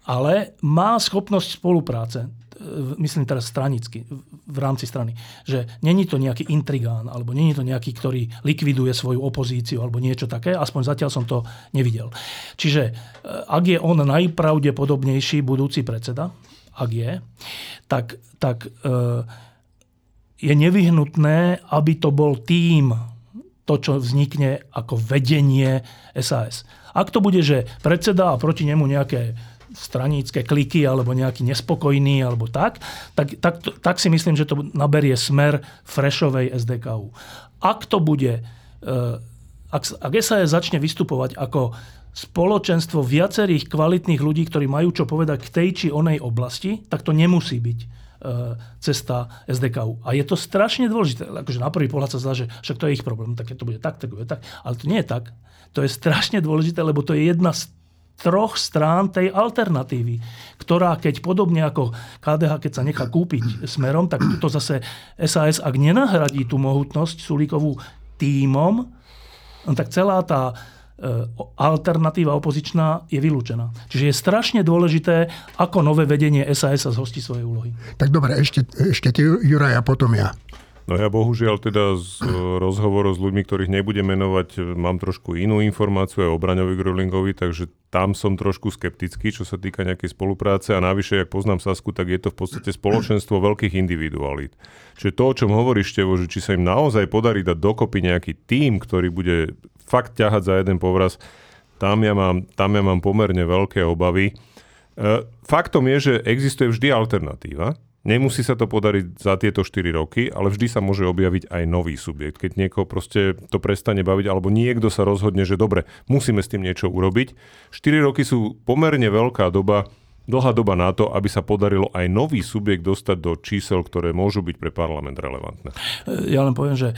ale má schopnosť spolupráce eh, myslím teraz stranicky, v rámci strany, že není to nejaký intrigán, alebo není to nejaký, ktorý likviduje svoju opozíciu, alebo niečo také, aspoň zatiaľ som to nevidel. Čiže ak je on najpravdepodobnejší budúci predseda, ak je, tak, tak e, je nevyhnutné, aby to bol tým, to, čo vznikne ako vedenie SAS. Ak to bude, že predseda a proti nemu nejaké stranícke kliky alebo nejaký nespokojný alebo tak, tak, tak, tak si myslím, že to naberie smer Freshovej SDKU. Ak to bude, e, ak, ak SAS začne vystupovať ako spoločenstvo viacerých kvalitných ľudí, ktorí majú čo povedať k tej či onej oblasti, tak to nemusí byť e, cesta SDKU. A je to strašne dôležité. Akože na prvý pohľad sa zdá, že však to je ich problém, tak to bude tak, tak bude tak. Ale to nie je tak. To je strašne dôležité, lebo to je jedna z troch strán tej alternatívy, ktorá keď podobne ako KDH, keď sa nechá kúpiť smerom, tak to zase SAS, ak nenahradí tú mohutnosť Sulíkovú týmom, no tak celá tá E, alternatíva opozičná je vylúčená. Čiže je strašne dôležité, ako nové vedenie SAS sa zhostí svoje úlohy. Tak dobre, ešte, ešte ty, Juraj, a potom ja. No ja bohužiaľ teda z e, rozhovoru s ľuďmi, ktorých nebudem menovať, e, mám trošku inú informáciu aj o Braňovi Grulingovi, takže tam som trošku skeptický, čo sa týka nejakej spolupráce a navyše, ak poznám Sasku, tak je to v podstate spoločenstvo veľkých individualít. Čiže to, o čom hovoríš, Števo, že či sa im naozaj podarí dať dokopy nejaký tím, ktorý bude fakt ťahať za jeden povraz, tam ja mám, tam ja mám pomerne veľké obavy. E, faktom je, že existuje vždy alternatíva. Nemusí sa to podariť za tieto 4 roky, ale vždy sa môže objaviť aj nový subjekt. Keď niekoho proste to prestane baviť, alebo niekto sa rozhodne, že dobre, musíme s tým niečo urobiť. 4 roky sú pomerne veľká doba, dlhá doba na to, aby sa podarilo aj nový subjekt dostať do čísel, ktoré môžu byť pre parlament relevantné. Ja len poviem, že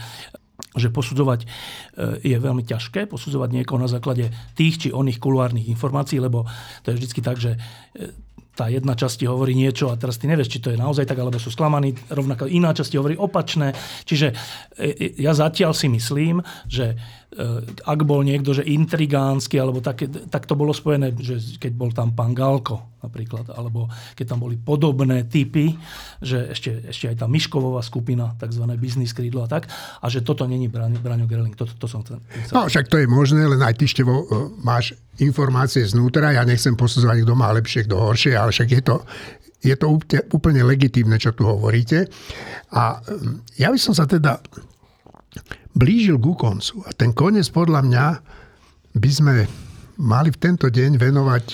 že posudzovať e, je veľmi ťažké, posudzovať niekoho na základe tých či oných kuluárnych informácií, lebo to je vždy tak, že e, tá jedna časť hovorí niečo a teraz ty nevieš, či to je naozaj tak, alebo sú sklamaní, rovnako iná časť hovorí opačné. Čiže e, ja zatiaľ si myslím, že ak bol niekto, že intrigánsky, alebo tak, tak to bolo spojené, že keď bol tam pán Galko napríklad, alebo keď tam boli podobné typy, že ešte, ešte aj tá Miškovová skupina, tzv. biznis krídlo a tak, a že toto není Braňo Gerling. To, to som chcel. No, však to je možné, len aj ty, Števo, e, máš informácie znútra. Ja nechcem posudzovať, kto má lepšie, kto horšie, ale však je to, je to úplne, úplne legitímne, čo tu hovoríte. A ja by som sa teda blížil ku koncu. A ten koniec podľa mňa by sme mali v tento deň venovať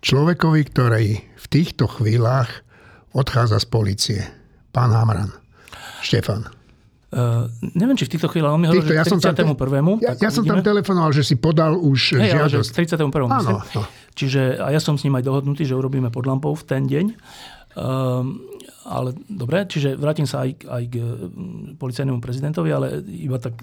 človekovi, ktorý v týchto chvíľach odchádza z policie. Pán Hamran. Štefan. Uh, neviem, či v týchto chvíľach, on mi hovoril, že ja 31. Som ja, ja som tam telefonoval, že si podal už hey, žiadosť. Ale že 31. Áno, no. Čiže, a ja som s ním aj dohodnutý, že urobíme pod lampou v ten deň. Um, ale dobre, čiže vrátim sa aj, aj k mm, policajnému prezidentovi, ale iba tak,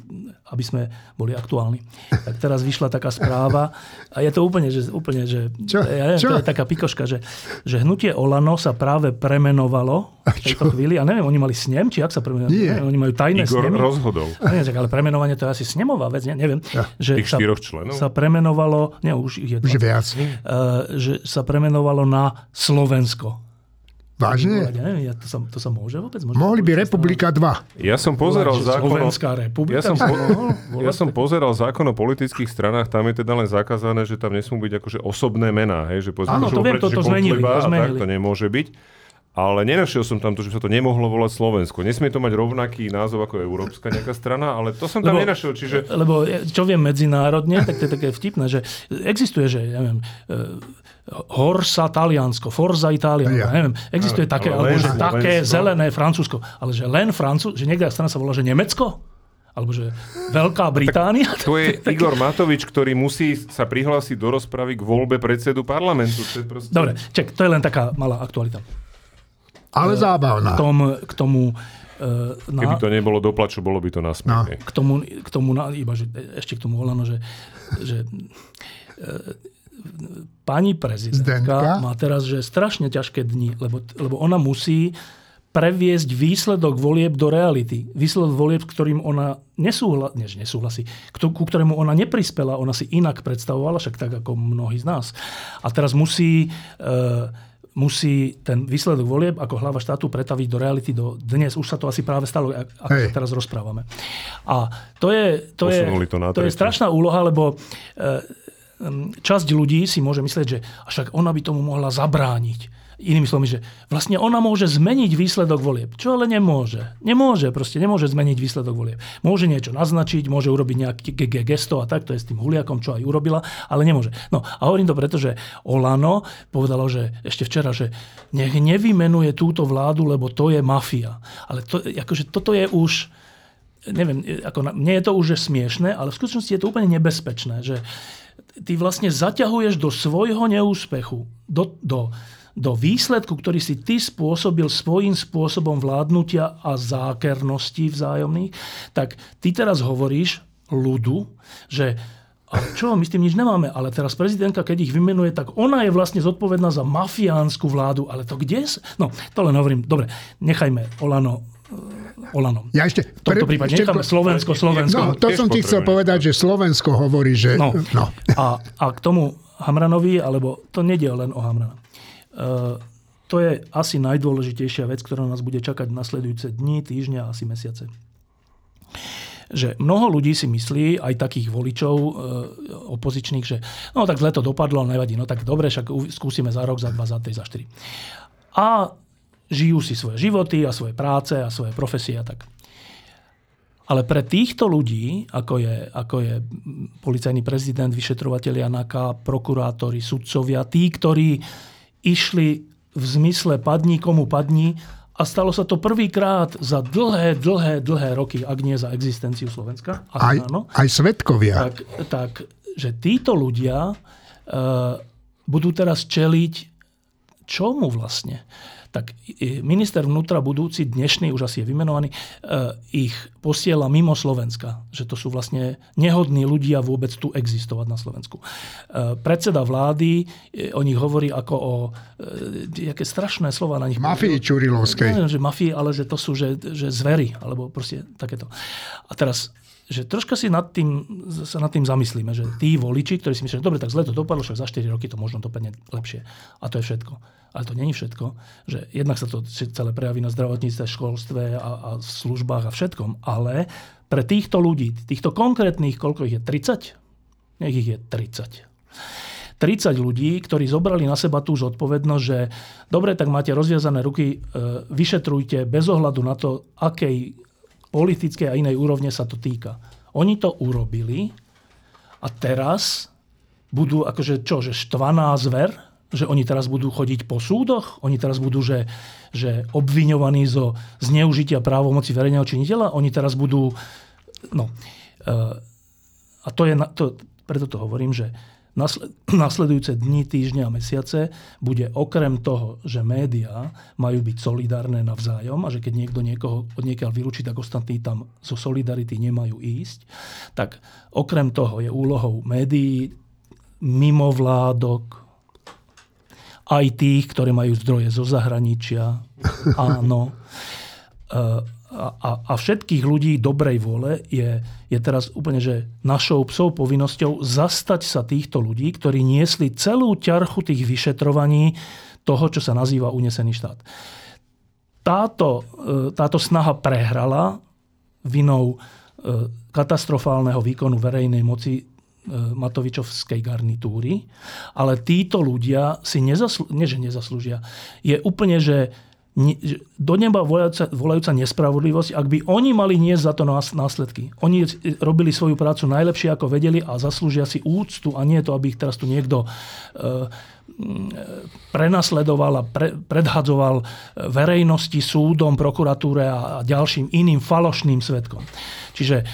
aby sme boli aktuálni. Tak teraz vyšla taká správa a je to úplne, že, úplne, že Čo? Ja neviem, Čo? to je taká pikoška, že, že hnutie Olano sa práve premenovalo v tejto chvíli. A neviem, oni mali snem, či ak sa premenovali? Nie. Oni majú tajné Igor snemy. rozhodol. Nie, ale premenovanie to je asi snemová vec, ne, neviem. Ja. Že Tých sa, štyroch členov? Sa premenovalo, nie, už ich je Už viac. Uh, že sa premenovalo na Slovensko. Vážne? Ja neviem, ja to, sa, to sa môže vôbec? Môže Mohli by Republika 2. Ja som pozeral zákon republika. [laughs] Ja som, po... ja som pozeral zákon o politických stranách, tam je teda len zakázané, že tam nesmú byť akože osobné mená. Hej, že Áno, to viem, to, to zmenili. To zmenili. Tak to nemôže byť. Ale nenašiel som tam to, že sa to nemohlo volať Slovensko. Nesmie to mať rovnaký názov ako Európska nejaká strana, ale to som tam lebo, nenašiel. Čiže... Lebo čo viem medzinárodne, tak to je také vtipné, že existuje, že ja neviem, Horsa Taliansko, Forza Itália, ja. neviem, existuje ale, také, ale alebo že také len, zelené Francúzsko, ale že len Francúz, že niekde strana sa volá, že Nemecko? Alebo že Veľká Británia? Tak to je [laughs] Igor Matovič, ktorý musí sa prihlásiť do rozpravy k voľbe predsedu parlamentu. To je proste... Dobre, ček, to je len taká malá aktualita. Ale e, zábavná. K tomu, k tomu e, na, Keby to nebolo doplaču, bolo by to na no. K tomu, k tomu na, iba, že, ešte k tomu Olano, že, že e, pani prezidentka Zdenka. má teraz že strašne ťažké dni, lebo, lebo ona musí previesť výsledok volieb do reality. Výsledok volieb, ktorým ona nesúhla, než nesúhlasí, ku ktorému ona neprispela, ona si inak predstavovala, však tak ako mnohí z nás. A teraz musí, e, musí ten výsledok volieb ako hlava štátu pretaviť do reality do dnes. Už sa to asi práve stalo, ako sa teraz rozprávame. A to je, to je, to, to je strašná úloha, lebo e, časť ľudí si môže myslieť, že však ona by tomu mohla zabrániť. Inými slovami, že vlastne ona môže zmeniť výsledok volieb. Čo ale nemôže. Nemôže, proste nemôže zmeniť výsledok volieb. Môže niečo naznačiť, môže urobiť nejaké gesto a tak, to je s tým Huliakom, čo aj urobila, ale nemôže. No a hovorím to preto, že Olano povedalo, že ešte včera, že nech nevymenuje túto vládu, lebo to je mafia. Ale to, akože toto je už neviem, ako, mne je to už smiešné, ale v skutočnosti je to úplne nebezpečné, že ty vlastne zaťahuješ do svojho neúspechu, do, do, do výsledku, ktorý si ty spôsobil svojím spôsobom vládnutia a zákernosti vzájomných, tak ty teraz hovoríš ľudu, že a čo, my s tým nič nemáme, ale teraz prezidentka, keď ich vymenuje, tak ona je vlastne zodpovedná za mafiánsku vládu, ale to kde? No, to len hovorím, dobre, nechajme Olano Olanom. Ja ešte... V tomto prípade ešte, necháme Slovensko, Slovensko. No, to som ti chcel povedať, že Slovensko hovorí, že... No. no. A, a k tomu Hamranovi, alebo to nedie len o Hamrana. Uh, to je asi najdôležitejšia vec, ktorá nás bude čakať nasledujúce dni, týždňa asi mesiace. Že mnoho ľudí si myslí, aj takých voličov e, opozičných, že no tak zle to dopadlo, nevadí, no tak dobre, však skúsime za rok, za dva, za tri, za štyri. A žijú si svoje životy a svoje práce a svoje profesie a tak. Ale pre týchto ľudí, ako je, ako je policajný prezident, vyšetrovateľia NAKA, prokurátori, sudcovia, tí, ktorí išli v zmysle padni komu padni a stalo sa to prvýkrát za dlhé, dlhé, dlhé roky, ak nie za existenciu Slovenska. Aj, áno, aj svetkovia. Tak, tak, že títo ľudia uh, budú teraz čeliť čomu vlastne? Tak minister vnútra budúci, dnešný, už asi je vymenovaný, e, ich posiela mimo Slovenska. Že to sú vlastne nehodní ľudia vôbec tu existovať na Slovensku. E, predseda vlády e, o nich hovorí ako o jaké strašné slova na nich. Mafii Čurilovskej. Nie, že mafii, ale že to sú že, že zvery, alebo proste takéto. A teraz že troška si nad tým, sa nad tým zamyslíme, že tí voliči, ktorí si myslia, že dobre, tak zle to dopadlo, však za 4 roky to možno dopadne lepšie. A to je všetko. Ale to není všetko. Že jednak sa to celé prejaví na zdravotníctve, školstve a, a službách a všetkom. Ale pre týchto ľudí, týchto konkrétnych, koľko ich je? 30? Nech ich je 30. 30 ľudí, ktorí zobrali na seba tú zodpovednosť, že dobre, tak máte rozviazané ruky, e, vyšetrujte bez ohľadu na to, akej politickej a inej úrovne sa to týka. Oni to urobili a teraz budú akože čo, že štvaná zver, že oni teraz budú chodiť po súdoch, oni teraz budú, že, že obviňovaní zo zneužitia právomoci verejného činiteľa, oni teraz budú, no, e, a to je, to, preto to hovorím, že [clears throat] nasledujúce dni, týždne a mesiace bude okrem toho, že médiá majú byť solidárne navzájom a že keď niekto niekoho od niekiaľ vylúči, tak ostatní tam zo solidarity nemajú ísť, tak okrem toho je úlohou médií, mimovládok, aj tých, ktorí majú zdroje zo zahraničia, [laughs] áno, e, a, a, všetkých ľudí dobrej vôle je, je teraz úplne, že našou psou povinnosťou zastať sa týchto ľudí, ktorí niesli celú ťarchu tých vyšetrovaní toho, čo sa nazýva unesený štát. Táto, e, táto snaha prehrala vinou e, katastrofálneho výkonu verejnej moci e, Matovičovskej garnitúry, ale títo ľudia si nezaslu- nie, že nezaslúžia. Je úplne, že do neba volajúca, volajúca nespravodlivosť, ak by oni mali niesť za to následky. Oni robili svoju prácu najlepšie, ako vedeli a zaslúžia si úctu a nie to, aby ich teraz tu niekto e, prenasledoval a pre, predhadzoval verejnosti, súdom, prokuratúre a ďalším iným falošným svetkom. Čiže e,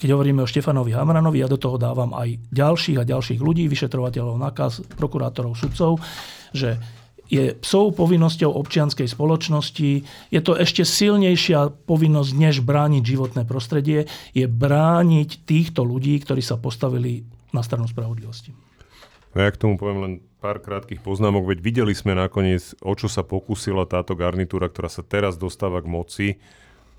keď hovoríme o Štefanovi Hamranovi, ja do toho dávam aj ďalších a ďalších ľudí, vyšetrovateľov, nakaz, prokurátorov, sudcov, že je psou povinnosťou občianskej spoločnosti. Je to ešte silnejšia povinnosť, než brániť životné prostredie, je brániť týchto ľudí, ktorí sa postavili na stranu spravodlivosti. No ja k tomu poviem len pár krátkých poznámok, veď videli sme nakoniec, o čo sa pokúsila táto garnitúra, ktorá sa teraz dostáva k moci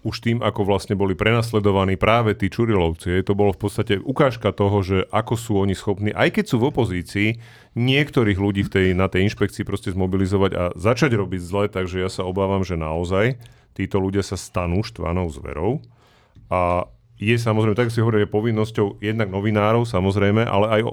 už tým, ako vlastne boli prenasledovaní práve tí Čurilovci. To bolo v podstate ukážka toho, že ako sú oni schopní, aj keď sú v opozícii, niektorých ľudí v tej, na tej inšpekcii proste zmobilizovať a začať robiť zle, takže ja sa obávam, že naozaj títo ľudia sa stanú štvanou zverou. A je samozrejme, tak si hovorí, je povinnosťou jednak novinárov, samozrejme, ale aj e,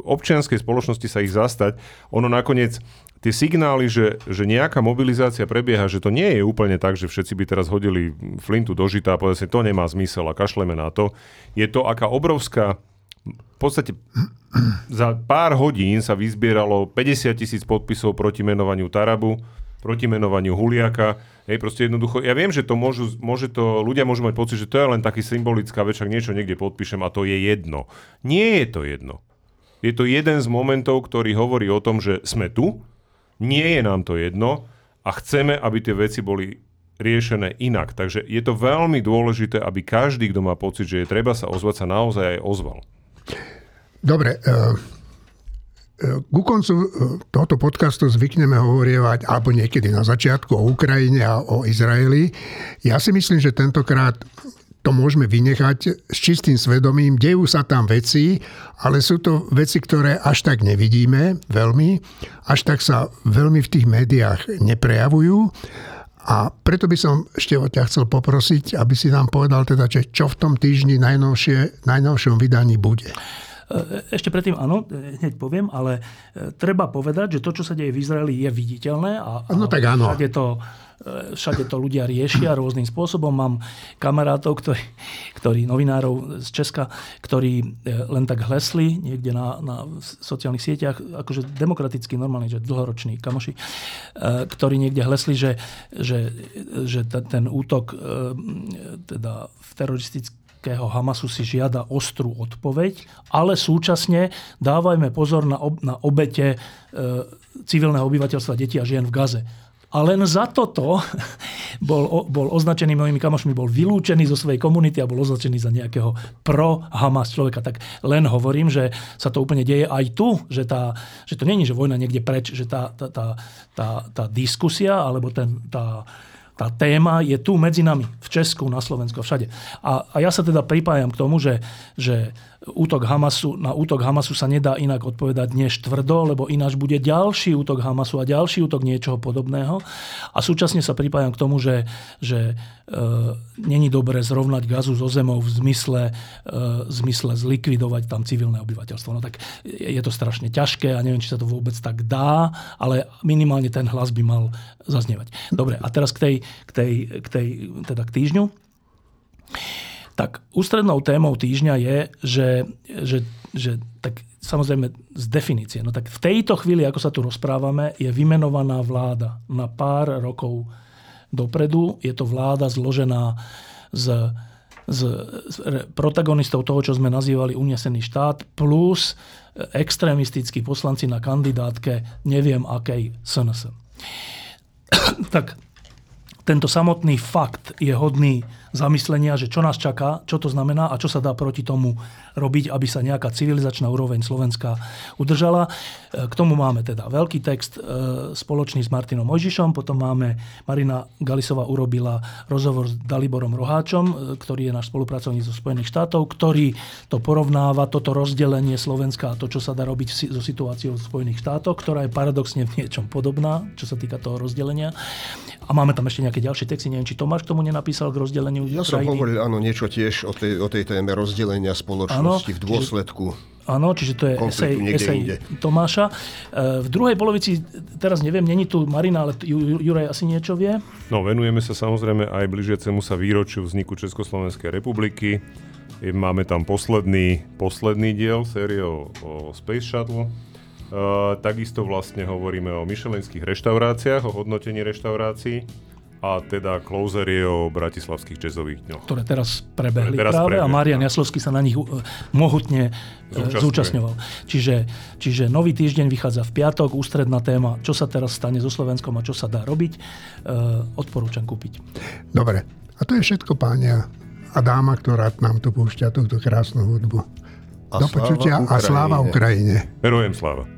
občianskej spoločnosti sa ich zastať. Ono nakoniec tie signály, že, že nejaká mobilizácia prebieha, že to nie je úplne tak, že všetci by teraz hodili flintu do žita a povedali si, to nemá zmysel a kašleme na to. Je to aká obrovská v podstate za pár hodín sa vyzbieralo 50 tisíc podpisov proti menovaniu Tarabu, proti menovaniu Huliaka. Hej, proste jednoducho, ja viem, že to môžu, môže to, ľudia môžu mať pocit, že to je len taký symbolická vec, niečo niekde podpíšem a to je jedno. Nie je to jedno. Je to jeden z momentov, ktorý hovorí o tom, že sme tu, nie je nám to jedno a chceme, aby tie veci boli riešené inak. Takže je to veľmi dôležité, aby každý, kto má pocit, že je treba sa ozvať, sa naozaj aj ozval. Dobre, uh... Ku koncu tohoto podcastu zvykneme hovorievať, alebo niekedy na začiatku, o Ukrajine a o Izraeli. Ja si myslím, že tentokrát to môžeme vynechať s čistým svedomím. Dejú sa tam veci, ale sú to veci, ktoré až tak nevidíme veľmi, až tak sa veľmi v tých médiách neprejavujú. A preto by som ešte od ťa chcel poprosiť, aby si nám povedal teda, čo v tom týždni najnovšie, najnovšom vydaní bude. Ešte predtým áno, hneď poviem, ale treba povedať, že to, čo sa deje v Izraeli, je viditeľné a, no, tak áno. všade to všade to ľudia riešia rôznym spôsobom. Mám kamarátov, ktorí, ktorí novinárov z Česka, ktorí e, len tak hlesli niekde na, na sociálnych sieťach, akože demokraticky normálne, že dlhoroční kamoši, e, ktorí niekde hlesli, že, že, že ten útok e, teda v teroristického Hamasu si žiada ostrú odpoveď, ale súčasne dávajme pozor na, ob, na obete e, civilného obyvateľstva, detí a žien v Gaze. A len za toto [laughs] bol, bol označený mojimi kamošmi, bol vylúčený zo svojej komunity a bol označený za nejakého pro-Hamas človeka. Tak len hovorím, že sa to úplne deje aj tu, že, tá, že to není, že vojna niekde preč, že tá, tá, tá, tá, tá diskusia alebo ten, tá, tá téma je tu medzi nami, v Česku, na Slovensku, všade. A, a ja sa teda pripájam k tomu, že, že útok Hamasu, na útok Hamasu sa nedá inak odpovedať než tvrdo, lebo ináč bude ďalší útok Hamasu a ďalší útok niečoho podobného. A súčasne sa pripájam k tomu, že, že e, není dobré zrovnať gazu so zemou v zmysle, e, zmysle zlikvidovať tam civilné obyvateľstvo. No tak je to strašne ťažké a neviem, či sa to vôbec tak dá, ale minimálne ten hlas by mal zaznievať. Dobre, a teraz k tej, k tej, k tej teda k týždňu. Tak ústrednou témou týždňa je, že, že, že tak samozrejme z definície. No tak v tejto chvíli, ako sa tu rozprávame, je vymenovaná vláda na pár rokov dopredu. Je to vláda zložená z, z, z protagonistov toho, čo sme nazývali unesený štát, plus extrémistickí poslanci na kandidátke neviem akej SNS. tak tento samotný fakt je hodný zamyslenia, že čo nás čaká, čo to znamená a čo sa dá proti tomu robiť, aby sa nejaká civilizačná úroveň Slovenska udržala. E, k tomu máme teda veľký text e, spoločný s Martinom Mojžišom, potom máme Marina Galisová urobila rozhovor s Daliborom Roháčom, e, ktorý je náš spolupracovník zo Spojených štátov, ktorý to porovnáva, toto rozdelenie Slovenska a to, čo sa dá robiť so situáciou v Spojených štátoch, ktorá je paradoxne v niečom podobná, čo sa týka toho rozdelenia. A máme tam ešte nejaké ďalšie texty, neviem, či Tomáš tomu nenapísal k rozdeleniu ja som hovoril, áno, niečo tiež o tej, o tej téme rozdelenia spoločnosti áno, v dôsledku. Áno, čiže to je esej, esej Tomáša. E, v druhej polovici, teraz neviem, není tu Marina, ale Juraj asi niečo vie? No, venujeme sa samozrejme aj blížiacemu sa výročiu vzniku Československej republiky. Máme tam posledný, posledný diel série o, o Space Shuttle. Uh, takisto vlastne hovoríme o myšelenských reštauráciách, o hodnotení reštaurácií a teda closer je o bratislavských jazzových dňoch. Ktoré teraz prebehli teraz práve prebehli, a Marian Jaslovský sa na nich uh, mohutne uh, zúčastňoval. Čiže, čiže nový týždeň vychádza v piatok, ústredná téma, čo sa teraz stane so Slovenskom a čo sa dá robiť. Uh, odporúčam kúpiť. Dobre, a to je všetko, pánia a dáma, ktorá nám tu púšťa túto krásnu hudbu. A Do počutia a sláva Ukrajine. Verujem sláva.